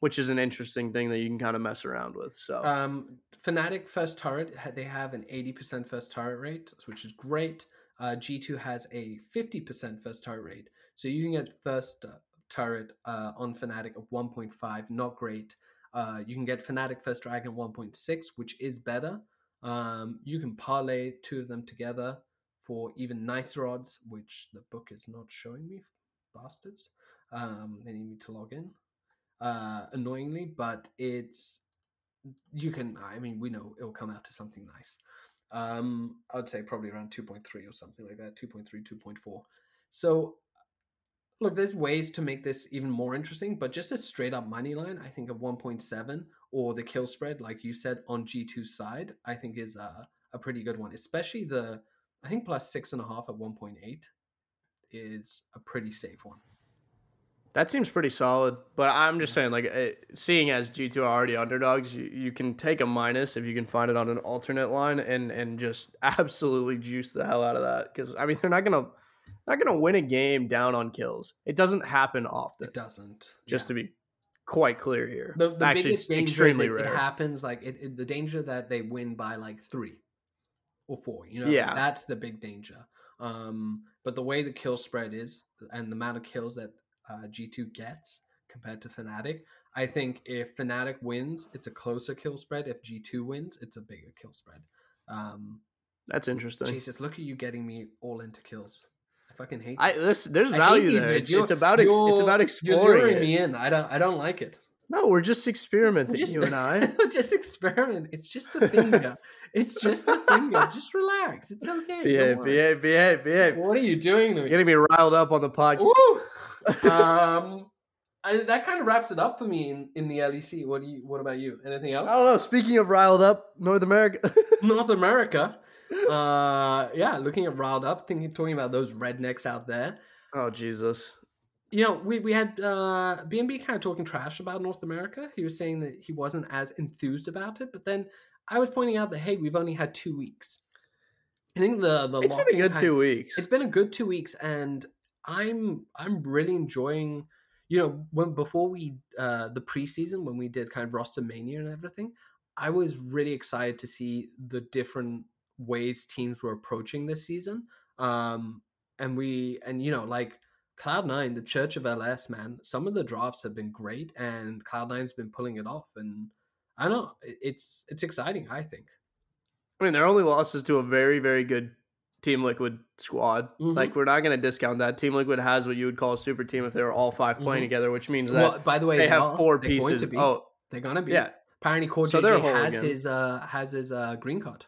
which is an interesting thing that you can kind of mess around with. So, um, Fnatic first turret, they have an 80% first turret rate, which is great. Uh, G2 has a 50% first turret rate. So you can get first uh, turret uh, on Fnatic of 1.5, not great. Uh, you can get Fnatic First Dragon 1.6, which is better. Um, you can parlay two of them together for even nicer odds, which the book is not showing me, bastards. Um, they need me to log in, uh, annoyingly, but it's you can. I mean, we know it'll come out to something nice. Um, I'd say probably around 2.3 or something like that, 2.3, 2.4. So look, there's ways to make this even more interesting, but just a straight up money line, I think of 1.7 or the kill spread, like you said, on G2 side, I think is a, a pretty good one. Especially the, I think plus six and a half at 1.8 is a pretty safe one. That seems pretty solid, but I'm just saying, like, eh, seeing as G two are already underdogs, you, you can take a minus if you can find it on an alternate line and and just absolutely juice the hell out of that because I mean they're not gonna not gonna win a game down on kills. It doesn't happen often. It doesn't. Just yeah. to be quite clear here, the, the Actually, biggest danger is it, it, happens like it, it, the danger that they win by like three or four. You know, yeah, that's the big danger. Um, but the way the kill spread is and the amount of kills that uh, G2 gets compared to Fnatic. I think if Fnatic wins, it's a closer kill spread. If G2 wins, it's a bigger kill spread. Um, That's interesting. Jesus, look at you getting me all into kills. I fucking hate. I this, there's value there. It's, it's, about ex, it's about exploring. You're luring me in. I don't I don't like it. No, we're just experimenting, just, you and I. just experiment. It's just the finger. it's just the finger. Just relax. It's okay. Behave, behave, behave, behave. What are you doing to me? Getting me riled up on the podcast um, I, that kind of wraps it up for me in, in the LEC. What do you? What about you? Anything else? I don't know. Speaking of riled up, North America. North America. Uh, yeah, looking at riled up, thinking, talking about those rednecks out there. Oh Jesus! You know, we we had uh BMB kind of talking trash about North America. He was saying that he wasn't as enthused about it, but then I was pointing out that hey, we've only had two weeks. I think the the it's been a good two weeks. It's been a good two weeks, and I'm I'm really enjoying. You know, when before we uh the preseason when we did kind of roster mania and everything, I was really excited to see the different ways teams were approaching this season. Um, and we and you know like Cloud Nine, the Church of LS, man. Some of the drafts have been great, and Cloud Nine's been pulling it off. And I know, it's it's exciting. I think. I mean, their only losses to a very very good Team Liquid squad. Mm-hmm. Like we're not going to discount that. Team Liquid has what you would call a super team if they were all 5 playing mm-hmm. together, which means that well, by the way they, they have four pieces. Oh, they're gonna be. Yeah. Apparently, Core so JJ has his uh has his uh green card.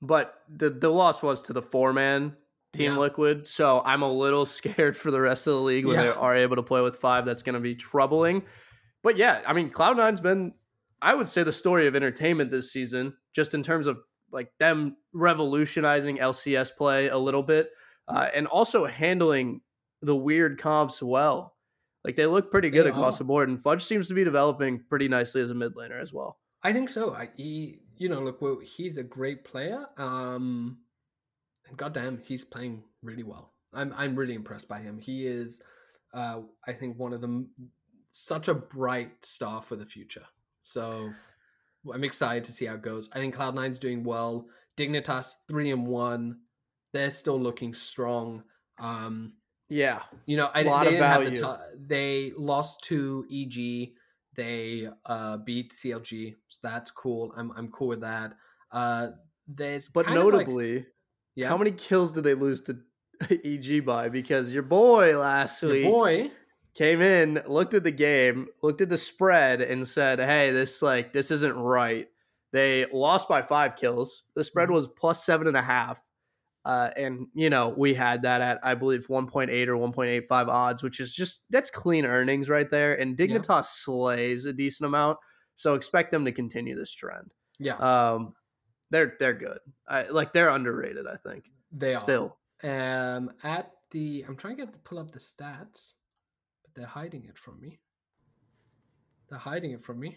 But the the loss was to the four man Team yeah. Liquid, so I'm a little scared for the rest of the league when yeah. they are able to play with five. That's going to be troubling. But yeah, I mean, Cloud Nine's been, I would say, the story of entertainment this season, just in terms of like them revolutionizing LCS play a little bit, uh, and also handling the weird comps well. Like they look pretty good they across are. the board, and Fudge seems to be developing pretty nicely as a mid laner as well. I think so. I, he, you know, look, well, he's a great player. Um, and goddamn, he's playing really well. I'm I'm really impressed by him. He is, uh, I think, one of the such a bright star for the future. So I'm excited to see how it goes. I think Cloud9's doing well. Dignitas three and one. They're still looking strong. Um, yeah, you know, I, they didn't have the t- they lost to EG. They uh, beat CLG, so that's cool. I'm I'm cool with that. Uh, there's but notably, like, yeah. how many kills did they lose to EG by? Because your boy last your week, boy, came in, looked at the game, looked at the spread, and said, "Hey, this like this isn't right." They lost by five kills. The spread mm-hmm. was plus seven and a half. Uh, and you know we had that at I believe 1.8 or 1.85 odds, which is just that's clean earnings right there. And Dignitas yeah. slays a decent amount, so expect them to continue this trend. Yeah, um, they're they're good. I, like they're underrated. I think they still. Are. Um, at the I'm trying to get to pull up the stats they're hiding it from me. They're hiding it from me.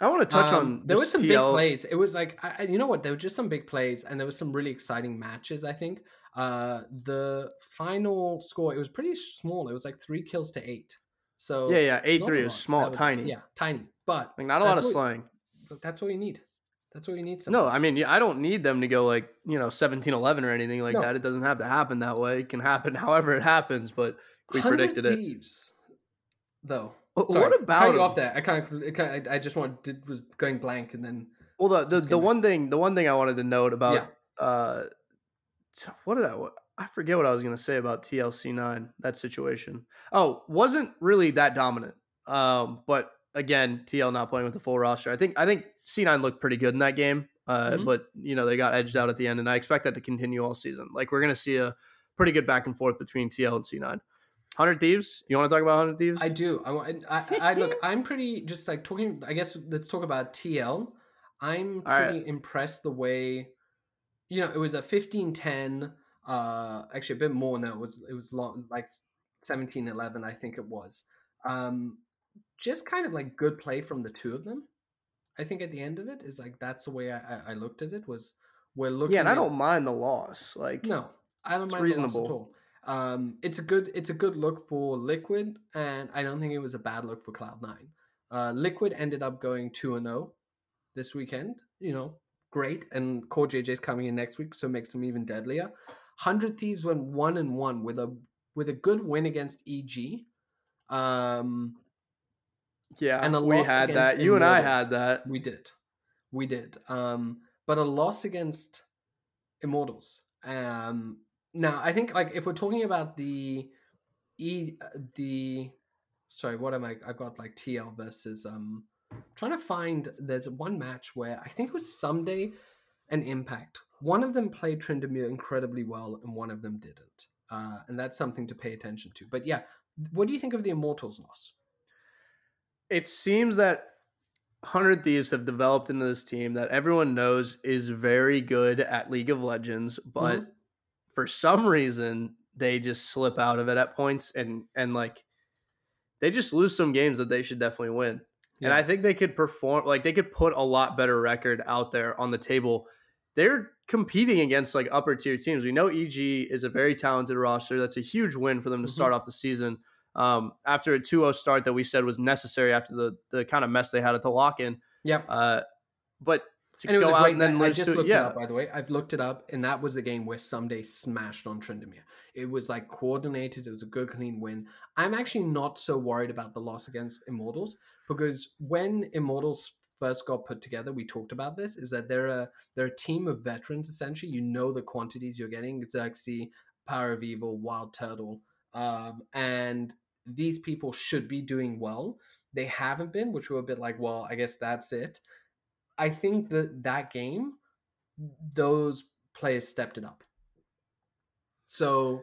I want to touch um, on there was some TL. big plays. It was like I, you know what? There were just some big plays, and there was some really exciting matches. I think uh, the final score it was pretty small. It was like three kills to eight. So yeah, yeah, eight three. Was small, was, tiny. Yeah, tiny, but like not a lot of slang. But that's all you need. That's all you need. No, I mean, I don't need them to go like you know 17-11 or anything like no. that. It doesn't have to happen that way. It can happen however it happens, but we predicted thieves, it. Though. Sorry, what about you off that? I kind of, I just wanted was going blank and then. Well, the the, the one thing the one thing I wanted to note about yeah. uh, what did I I forget what I was gonna say about TL C nine that situation. Oh, wasn't really that dominant. Um, but again, TL not playing with the full roster. I think I think C nine looked pretty good in that game. Uh, mm-hmm. but you know they got edged out at the end, and I expect that to continue all season. Like we're gonna see a pretty good back and forth between TL and C nine. Hundred Thieves. You want to talk about Hundred Thieves? I do. I, I, I look. I'm pretty just like talking. I guess let's talk about TL. I'm pretty right. impressed the way, you know, it was a 15-10. Uh, actually a bit more now. It was it was long like 17-11, I think it was. Um, just kind of like good play from the two of them. I think at the end of it is like that's the way I, I looked at it was we're looking. Yeah, and I don't mind the loss. Like no, I don't mind reasonable. the loss at all. Um, it's a good it's a good look for Liquid, and I don't think it was a bad look for Cloud Nine. Uh, Liquid ended up going two and zero oh this weekend. You know, great, and Core JJ's coming in next week, so it makes them even deadlier. Hundred Thieves went one and one with a with a good win against EG. Um, yeah, and we had that. You and I had that. We did, we did. Um, but a loss against Immortals. Um, now I think like if we're talking about the e the sorry, what am I? I've got like TL versus um. I'm trying to find there's one match where I think it was Ssumday an Impact. One of them played Tryndamere incredibly well, and one of them didn't. Uh, and that's something to pay attention to. But yeah, what do you think of the Immortals loss? It seems that Hundred Thieves have developed into this team that everyone knows is very good at League of Legends, but mm-hmm. For some reason they just slip out of it at points and and like they just lose some games that they should definitely win. Yeah. And I think they could perform like they could put a lot better record out there on the table. They're competing against like upper tier teams. We know EG is a very talented roster. That's a huge win for them to mm-hmm. start off the season um, after a 2-0 start that we said was necessary after the the kind of mess they had at the lock-in. Yep. Uh, but and it was a great. I just looked yeah. it up, by the way. I've looked it up, and that was the game where Ssumday smashed on Tryndamere. It was like coordinated. It was a good, clean win. I'm actually not so worried about the loss against Immortals because when Immortals first got put together, we talked about this. Is that they're a they're a team of veterans essentially. You know the quantities you're getting. Xerxes, Power of Evil, Wild Turtle, um, and these people should be doing well. They haven't been, which were a bit like, well, I guess that's it. I think that that game, those players stepped it up. So,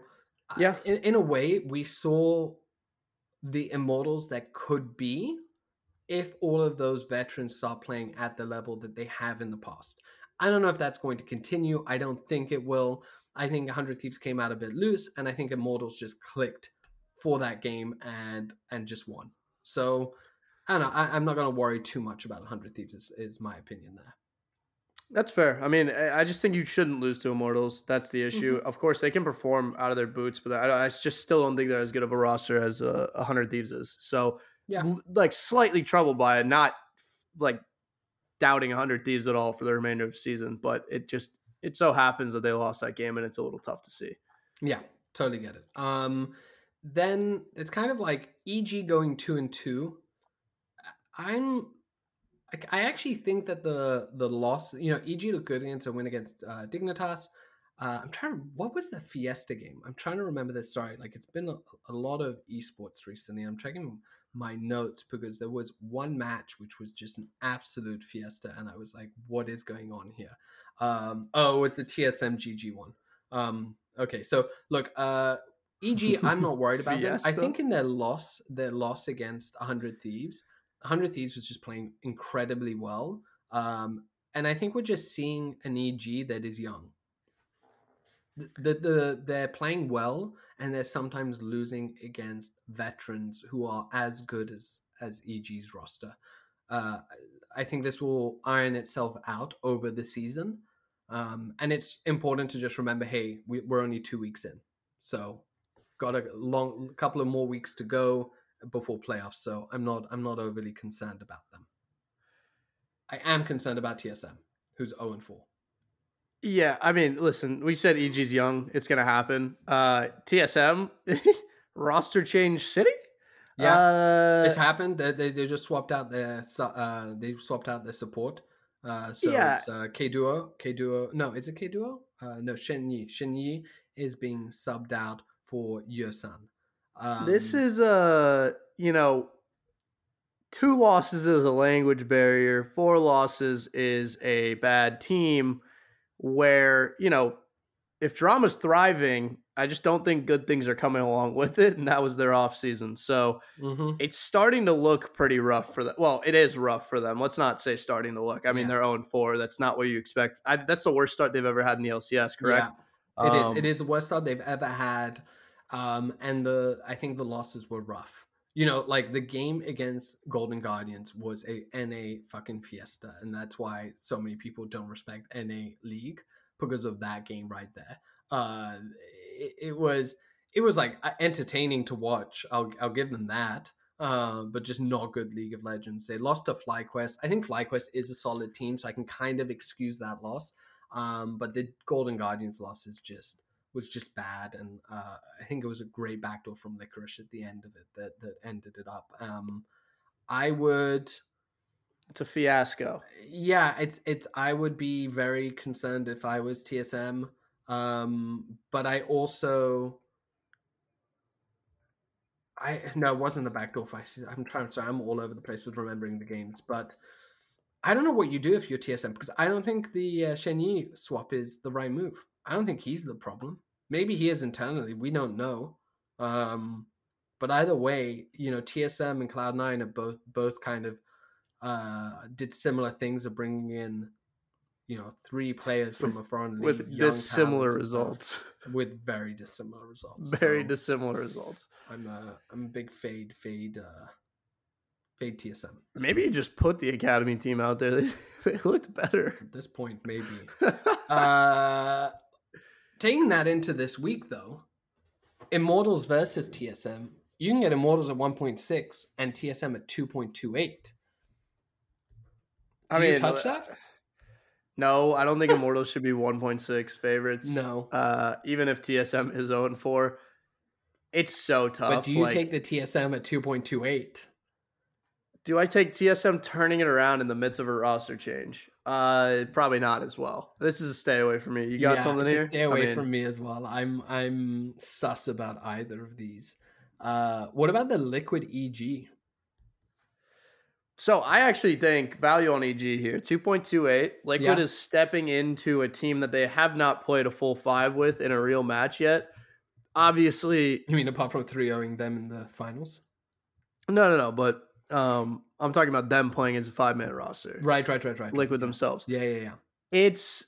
yeah, in, in a way, we saw the immortals that could be if all of those veterans start playing at the level that they have in the past. I don't know if that's going to continue. I don't think it will. I think 100 Thieves came out a bit loose, and I think Immortals just clicked for that game and and just won. So I don't know. I, am not going to worry too much about 100 Thieves. Is, is my opinion there. That's fair. I mean, I just think you shouldn't lose to Immortals. That's the issue. Mm-hmm. Of course, they can perform out of their boots, but I, I just still don't think they're as good of a roster as uh, 100 Thieves is. So, yeah, like slightly troubled by it, not like doubting 100 Thieves at all for the remainder of the season, but it just it so happens that they lost that game, and it's a little tough to see. Yeah, totally get it. Um, then it's kind of like EG going two and two. I'm I actually think that the the loss, you know, EG looked good against a win against uh, Dignitas. Uh, I'm trying to. What was the Fiesta game? I'm trying to remember this. Sorry, like it's been a, a, lot of esports recently. I'm checking my notes because there was one match which was just an absolute fiesta, and I was like, "What is going on here?" Um, oh, it's the TSM GG one. Um, okay, so look, uh, EG, I'm not worried about them. I think in their loss, their loss against 100 Thieves, 100 Thieves was just playing incredibly well. Um, and I think we're just seeing an EG that is young. The, the, the, they're playing well, and they're sometimes losing against veterans who are as good as, as EG's roster. Uh, I think this will iron itself out over the season. Um, and it's important to just remember hey, we, we're only two weeks in. So got a long couple of more weeks to go before playoffs, so I'm not I'm not overly concerned about them. I am concerned about TSM, who's 0 and 4. Yeah, I mean, listen, we said EG's young, it's gonna happen. Uh TSM roster change city? Yeah, uh, it's happened. They, they, they just swapped out their uh they swapped out their support. Uh, so yeah. it's uh, K Duo, K Duo. No, is it K Duo? Uh, no, Shenyi. Shen Yi is being subbed out for Yursan. Um, this is a you know two losses is a language barrier, four losses is a bad team. Where you know if drama's thriving, I just don't think good things are coming along with it, and that was their off season. So mm-hmm. it's starting to look pretty rough for them. Well, it is rough for them. Let's not say starting to look. I mean, yeah. they're 0 4. That's not what you expect. I, that's the worst start they've ever had in the LCS, correct? Yeah, it um, is. It is the worst start they've ever had Um, and the I think the losses were rough. You know, like the game against Golden Guardians was a NA fucking fiesta, and that's why so many people don't respect NA League because of that game right there. Uh, it, it was it was like entertaining to watch. I'll I'll give them that. Uh, but just not good League of Legends. They lost to FlyQuest. I think FlyQuest is a solid team, so I can kind of excuse that loss. Um, but the Golden Guardians loss is just was just bad, and uh, I think it was a great backdoor from Licorice at the end of it that that ended it up. Um, I would. It's a fiasco. Yeah, it's it's. I would be very concerned if I was TSM, um, but I also. I no, it wasn't the backdoor fight. I'm trying. Sorry, I'm all over the place with remembering the games, but I don't know what you do if you're TSM because I don't think the uh, Shen swap is the right move. I don't think he's the problem. Maybe he is internally. We don't know. Um, but either way, you know, TSM and Cloud9 have both both kind of uh, did similar things of bringing in, you know, three players from with, a foreign league, with dissimilar results. With very dissimilar results. Very so dissimilar results. I'm a I'm a big fade fade uh, fade TSM. Maybe you just put the academy team out there. They, they looked better at this point. Maybe. uh, taking that into this week, though, Immortals versus TSM, you can get Immortals at 1.6 and TSM at 2.28. I mean, touch that? No, I don't think Immortals should be 1.6 favorites. No. Uh, even if TSM is 0 4, it's so tough. But do you like, take the TSM at 2.28? Do I take TSM turning it around in the midst of a roster change? Uh, probably not as well. This is a stay away from me. You got yeah, something here? Stay away I mean, from me as well. I'm I'm sus about either of these. Uh, what about the liquid EG? So I actually think value on EG here, two point two eight. Liquid yeah. is stepping into a team that they have not played a full five with in a real match yet. Obviously, you mean apart from 3-0ing them in the finals? No, no, no. But um, I'm talking about them playing as a five man roster. Right, right, right, right. Liquid themselves. Yeah, yeah, yeah. It's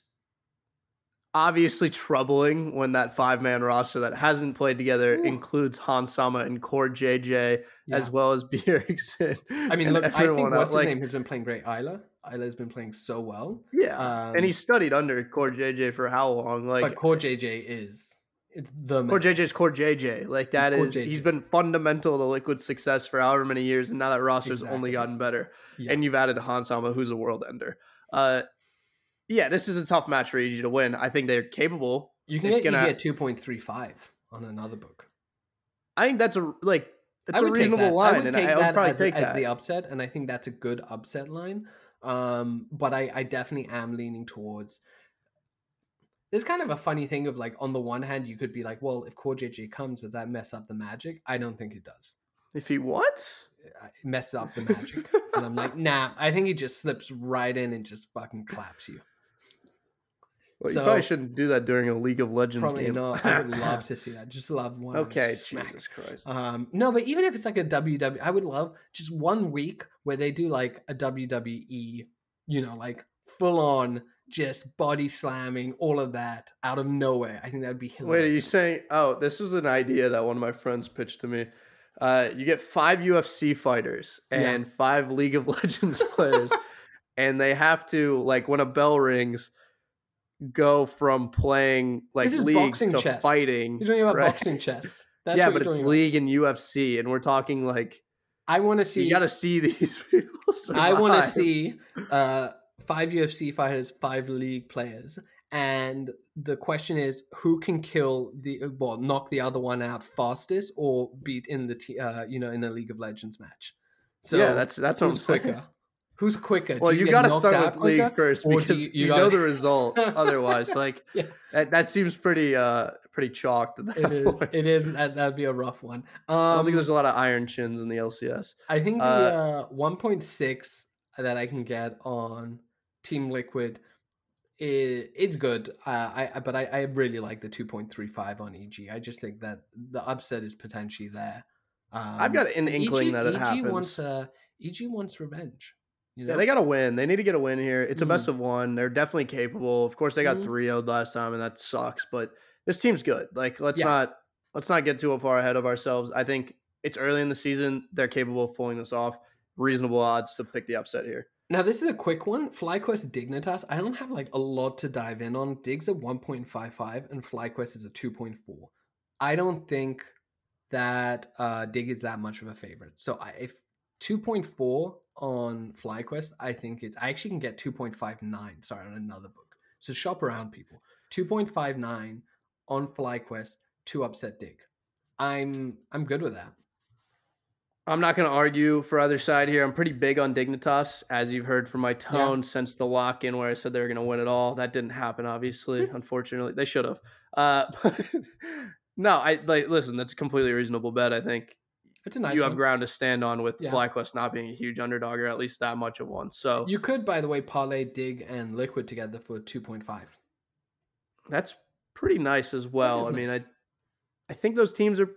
obviously troubling when that five man roster that hasn't played together Ooh. includes Hans Sama and CoreJJ yeah. as well as Bjergsen. I mean, look, I think what's his like, name has been playing great. Eyla. Eyla has been playing so well. Yeah. Um, and he studied under Core JJ for how long? Like But CoreJJ is it's the CoreJJ's CoreJJ. Like that is Core he's been fundamental to Liquid's success for however many years, and now that roster's exactly. only gotten better. Yeah. And you've added Hans Sama, who's a world ender. Uh, yeah, this is a tough match for EG to win. I think they're capable. You can it's get gonna, EG at two point three five on another book. I think that's a like that's a reasonable line, I would and I, would probably as, take as the upset, and I think that's a good upset line. Um, but I, I definitely am leaning towards there's kind of a funny thing of like on the one hand you could be like well if CoreJJ comes does that mess up the magic i don't think it does if he what it messes up the magic and i'm like nah i think he just slips right in and just fucking claps you well, so, you probably shouldn't do that during a League of Legends probably game. not. I would love to see that. Just love one. Okay, Jesus Christ. Um, no, but even if it's like a WWE, I would love just one week where they do like a WWE, you know, like full on just body slamming, all of that out of nowhere. I think that would be hilarious. Wait, are you saying? Oh, this was an idea that one of my friends pitched to me. Uh, you get five UFC fighters and yeah. five League of Legends players, and they have to like when a bell rings, go from playing like league to chess. fighting. You're talking about right? boxing chess. That's yeah, but it's league and UFC, and we're talking like. I want to see. You got to see these people. Survive. I want to see uh, five UFC fighters, five league players, and the question is who can kill the well, knock the other one out fastest, or beat in the t- uh, you know in a League of Legends match. So yeah, that's that's who's quicker. Who's quicker? Well, you, you got to start with league first because you, you, you know the result. Otherwise, like yeah. that, that seems pretty uh pretty chalked. It is. Point. It is. That, that'd be a rough one. Um, I don't think um, there's a lot of iron chins in the LCS. I think the uh, uh, 1.6 that I can get on Team Liquid, it, it's good. Uh, I but I, I really like the two point three five on EG. I just think that the upset is potentially there. Um, I've got an inkling EG, that it EG happens. Wants, uh, EG wants revenge. You know? Yeah, they got to win. They need to get a win here. It's a mm. best of one. They're definitely capable. Of course, they got mm. 3 0 last time, and that sucks. But this team's good. Like, let's yeah. not let's not get too far ahead of ourselves. I think it's early in the season. They're capable of pulling this off. Reasonable odds to pick the upset here. Now this is a quick one. FlyQuest Dignitas. I don't have like a lot to dive in on. Dig's at 1.55 and FlyQuest is a 2.4. I don't think that uh, Dig is that much of a favorite. So I, if 2.4 on FlyQuest, I think it's I actually can get 2.59. Sorry, on another book. So shop around, people. 2.59 on FlyQuest to upset Dig. I'm I'm good with that. I'm not going to argue for other side here. I'm pretty big on Dignitas, as you've heard from my tone yeah. since the lock in where I said they were going to win it all. That didn't happen, obviously. Hmm. Unfortunately, they should have. Uh, no, I like listen. That's a completely reasonable bet. I think it's a nice. You one. have ground to stand on with yeah. FlyQuest not being a huge underdog or at least that much of one. So you could, by the way, parlay Dig and Liquid together for two point five. That's pretty nice as well. I nice. mean, I I think those teams are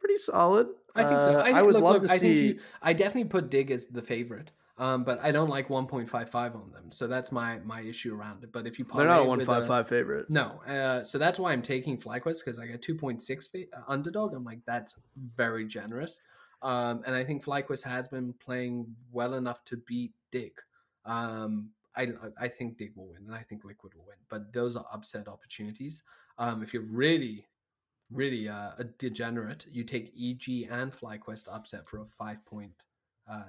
pretty solid. I think so. I, uh, I would look, love look, to I see. You, I definitely put Dig as the favorite. Um, but I don't like 1.55 on them, so that's my my issue around it. But if you they're not a 1.55 favorite, no. Uh, so that's why I'm taking FlyQuest because I got 2.6 fa- uh, underdog. I'm like that's very generous, um, and I think FlyQuest has been playing well enough to beat Dig. Um, I I think Dig will win, and I think Liquid will win. But those are upset opportunities. Um, if you're really really uh, a degenerate, you take EG and FlyQuest upset for a 5.6. Uh,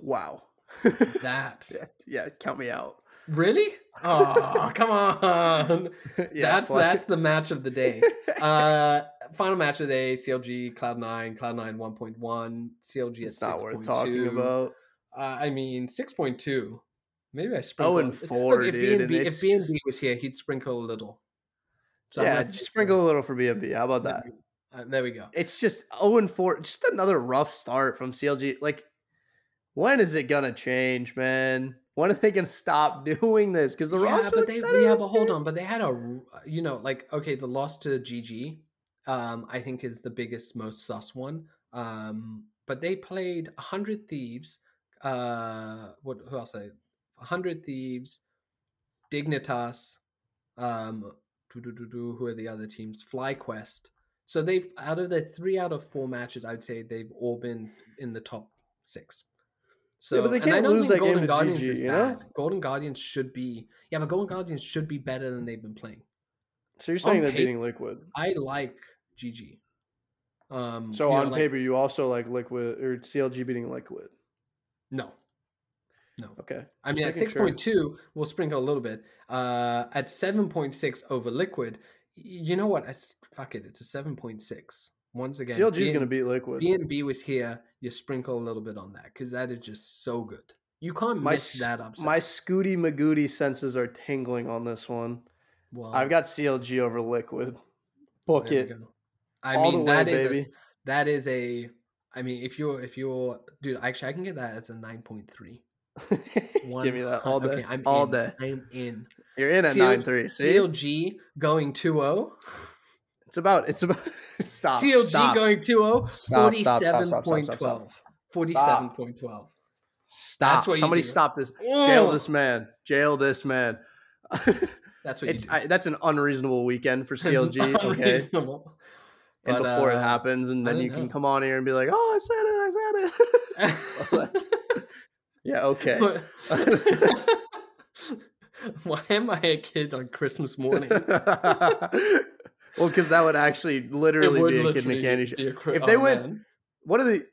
wow. that. yeah, yeah, count me out. Really? Oh, come on. yeah, that's fly. that's the match of the day. Uh final match of the day, CLG Cloud9, Cloud9 1.1, CLG it's at not 6. worth 2. talking about. Uh, I mean 6.2. Maybe I sprinkle. Oh, and 4, Look, if dude. BMB, if BMB was here, he'd sprinkle a little. So yeah, just sprinkle a little for BMB. How about that? Uh, there we go. It's just 0 and 4. Just another rough start from CLG. Like, when is it gonna change, man? When are they gonna stop doing this? Because the yeah, but they yeah, but hold on, but they had a you know like okay, the loss to GG, um, I think is the biggest, most sus one. Um, but they played hundred thieves. Uh, what who else? hundred thieves, Dignitas, um, who are the other teams? FlyQuest. So they've out of the three out of four matches, I'd say they've all been in the top six. So yeah, but they can't and I don't lose think that Golden Guardians GG, is bad. Know? Golden Guardians should be yeah, but Golden Guardians should be better than they've been playing. So you're saying on they're paper, beating Liquid? I like GG. Um, so on know, paper, like, you also like Liquid or CLG beating Liquid? No, no. Okay. I mean, at six point two, sure. we'll sprinkle a little bit. Uh, at seven point six over liquid, you know what? It's, fuck it. It's a seven point six. Once again, CLG is going to beat liquid. BMB was here. You sprinkle a little bit on that because that is just so good. You can't my, miss that upset. My Scooty Magooty senses are tingling on this one. Well, I've got CLG over liquid. Book it. I All mean, way, that is baby. A, that is a. I mean, if you're if you're dude, actually, I can get that as a nine point three. Give me that all day. Okay, I'm all in. day. I'm in. You're in at CL- nine three. See? CLG going 2-0. It's about. It's about. Stop. CLG stop. going 2-0. Forty-seven point twelve. Forty-seven point twelve. Stop. Somebody stop this. Jail this man. Jail this man. that's what it's. I, that's an unreasonable weekend for CLG. Okay. And before uh, it happens, and then you know. can come on here and be like, "Oh, I said it. I said it." Yeah, okay. Why am I a kid on Christmas morning? well, because that would actually literally would be a literally kid in a candy shop. Cr- if they oh, went, man. what are the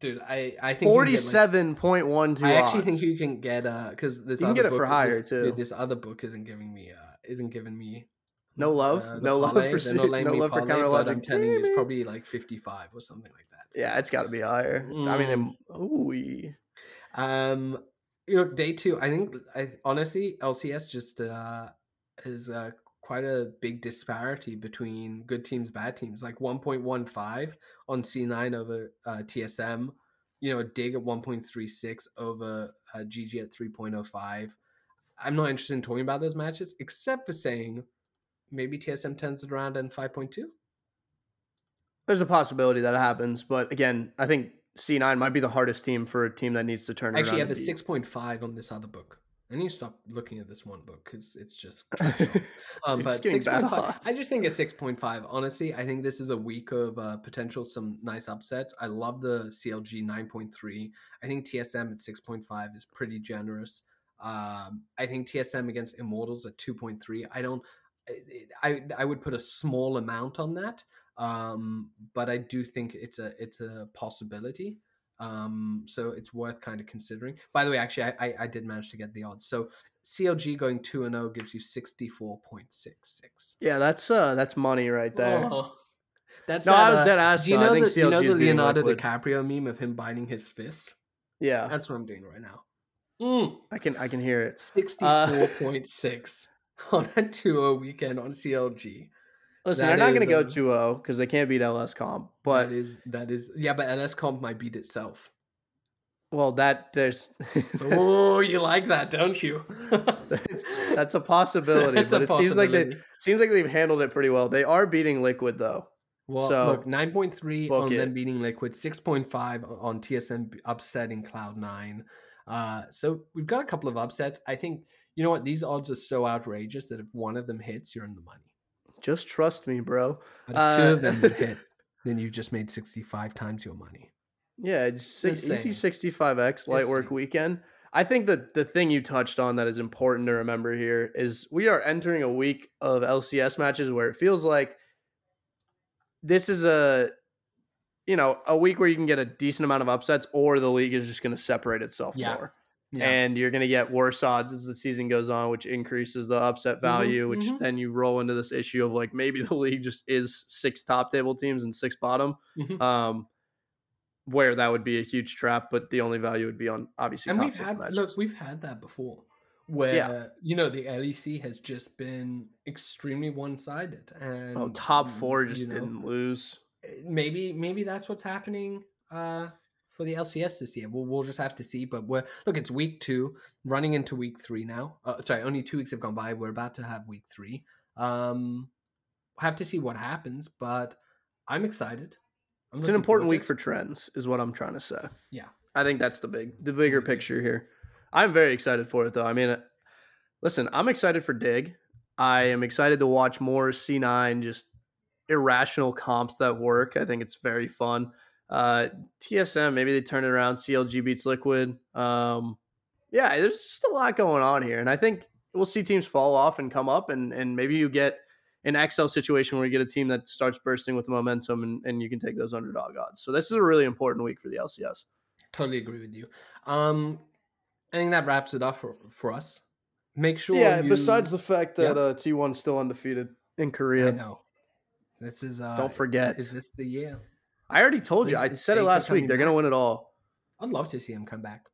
dude? I I think forty-seven point one two. I actually odds. think you can get uh because this you can get it for higher this, too. This other book isn't giving me uh isn't giving me no love, uh, no, love for, no, no love for counter logic. I'm telling you, it's probably like fifty-five or something like that. Yeah, it's got to be higher. Mm. I mean, ooh. Um, you know, day two. I think, I honestly, LCS just uh is uh quite a big disparity between good teams, bad teams. Like 1.15 on C9 over uh, TSM. You know, Dig at 1.36 over uh, GG at 3.05. I'm not interested in talking about those matches, except for saying maybe TSM turns it around in 5.2. There's a possibility that happens, but again, I think C9 might be the hardest team for a team that needs to turn. Actually, I actually have a six point five on this other book. I need to stop looking at this one book because it's just. um, but six point five. I just think a six point five. Honestly, I think this is a week of uh, potential some nice upsets. I love the CLG nine point three. I think TSM at six point five is pretty generous. Um, I think TSM against Immortals at two point three. I don't. I I would put a small amount on that, um, but I do think it's a it's a possibility. Um, so it's worth kind of considering. By the way, actually, I, I, I did manage to get the odds. So CLG going two and zero oh gives you sixty four point six six. Yeah, that's uh that's money right there. Oh. That's no, that, I was uh, dead ass. Do you know, the, you know the Leonardo DiCaprio meme of him biting his fist? Yeah, that's what I'm doing right now. Mm. I can I can hear it. Sixty four point uh, six on a 2-0 weekend on CLG. Listen, that they're not going to go 2-0 because they can't beat LS Comp. But that is that is yeah, but LS Comp might beat itself. Well, that there's. oh, you like that, don't you? that's, that's a possibility, but a it seems like they seems like they've handled it pretty well. They are beating Liquid though. Well, so, look, nine point three on it. them beating Liquid, six point five on TSM upsetting Cloud Nine. Uh, so we've got a couple of upsets. I think you know what these odds are so outrageous that if one of them hits, you're in the money. Just trust me, bro. Uh, two of them hit, then you just made 65 times your money. Yeah, it's six, easy 65x light work weekend. I think that the thing you touched on that is important to remember here is we are entering a week of LCS matches where it feels like this is a you know a week where you can get a decent amount of upsets or the league is just going to separate itself yeah. more. Yeah. And you're going to get worse odds as the season goes on, which increases the upset mm-hmm, value, mm-hmm, which mm-hmm. then you roll into this issue of like maybe the league just is six top table teams and six bottom, mm-hmm. um, where that would be a huge trap. But the only value would be on obviously. And we've had matches. look, we've had that before, where yeah. you know the LEC has just been extremely one sided, and oh, top four just know, didn't lose. Eh, maybe maybe that's what's happening. Uh, for the LCS this year. We'll, we'll just have to see. But we're look, it's week two, running into week three now. Uh, sorry, only two weeks have gone by. We're about to have week three. Um, have to see what happens, but I'm excited. I'm it's an important week for trends, is what I'm trying to say. Yeah, I think that's the big, the bigger picture here. I'm very excited for it, though. I mean, uh, listen, I'm excited for Dig. I am excited to watch more C9 just irrational comps that work. I think it's very fun. Uh, TSM, maybe they turn it around. CLG beats Liquid. Um, yeah, there's just a lot going on here, and I think we'll see teams fall off and come up, and and maybe you get an XL situation where you get a team that starts bursting with momentum, and, and you can take those underdog odds. So this is a really important week for the LCS. Totally agree with you. Um, I think that wraps it up for, for us. Make sure. Yeah. You... Besides the fact that yeah. uh, T1's still undefeated in Korea. I know. This is. Uh, Don't forget. Is this the year? I already told you. I said it last week. They're going to win it all. I'd love to see him come back.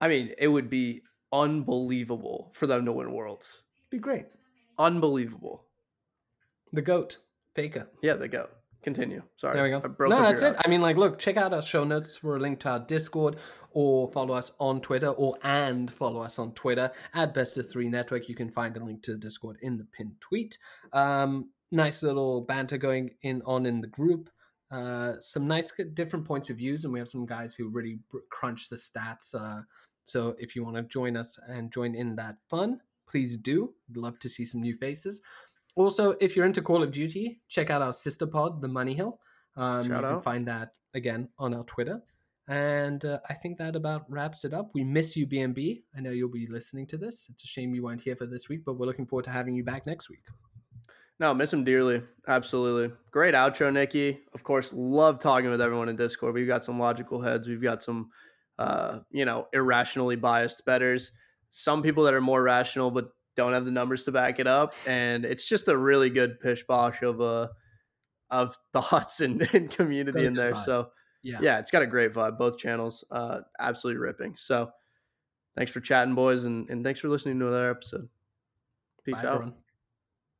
I mean, it would be unbelievable for them to win Worlds. Be great. Unbelievable. The goat, Faker. Yeah, the goat. Continue. Sorry. There we go. no, that's it. I mean, like, look, check out our show notes for a link to our Discord, or follow us on Twitter, or and follow us on Twitter at Best of Three Network. You can find a link to the Discord in the pinned tweet. Um, nice little banter going in on in the group uh, some nice different points of views, and we have some guys who really crunch the stats. Uh, so if you want to join us and join in that fun, please do. We'd love to see some new faces. Also, if you're into Call of Duty, check out our sister pod, The Money Hill. Um, Shout you out. can find that again on our Twitter. And uh, I think that about wraps it up. We miss you, BMB. I know you'll be listening to this. It's a shame you weren't here for this week, but we're looking forward to having you back next week. No, miss him dearly. Absolutely. Great outro, Nikki. Of course, love talking with everyone in Discord. We've got some logical heads. We've got some, uh, you know, irrationally biased betters. Some people that are more rational but don't have the numbers to back it up. And it's just a really good pish bosh of uh, of thoughts and, and community great in there. Vibe. So yeah. yeah, it's got a great vibe. Both channels, uh, absolutely ripping. So thanks for chatting, boys, and, and thanks for listening to another episode. Peace Bye, out. Everyone.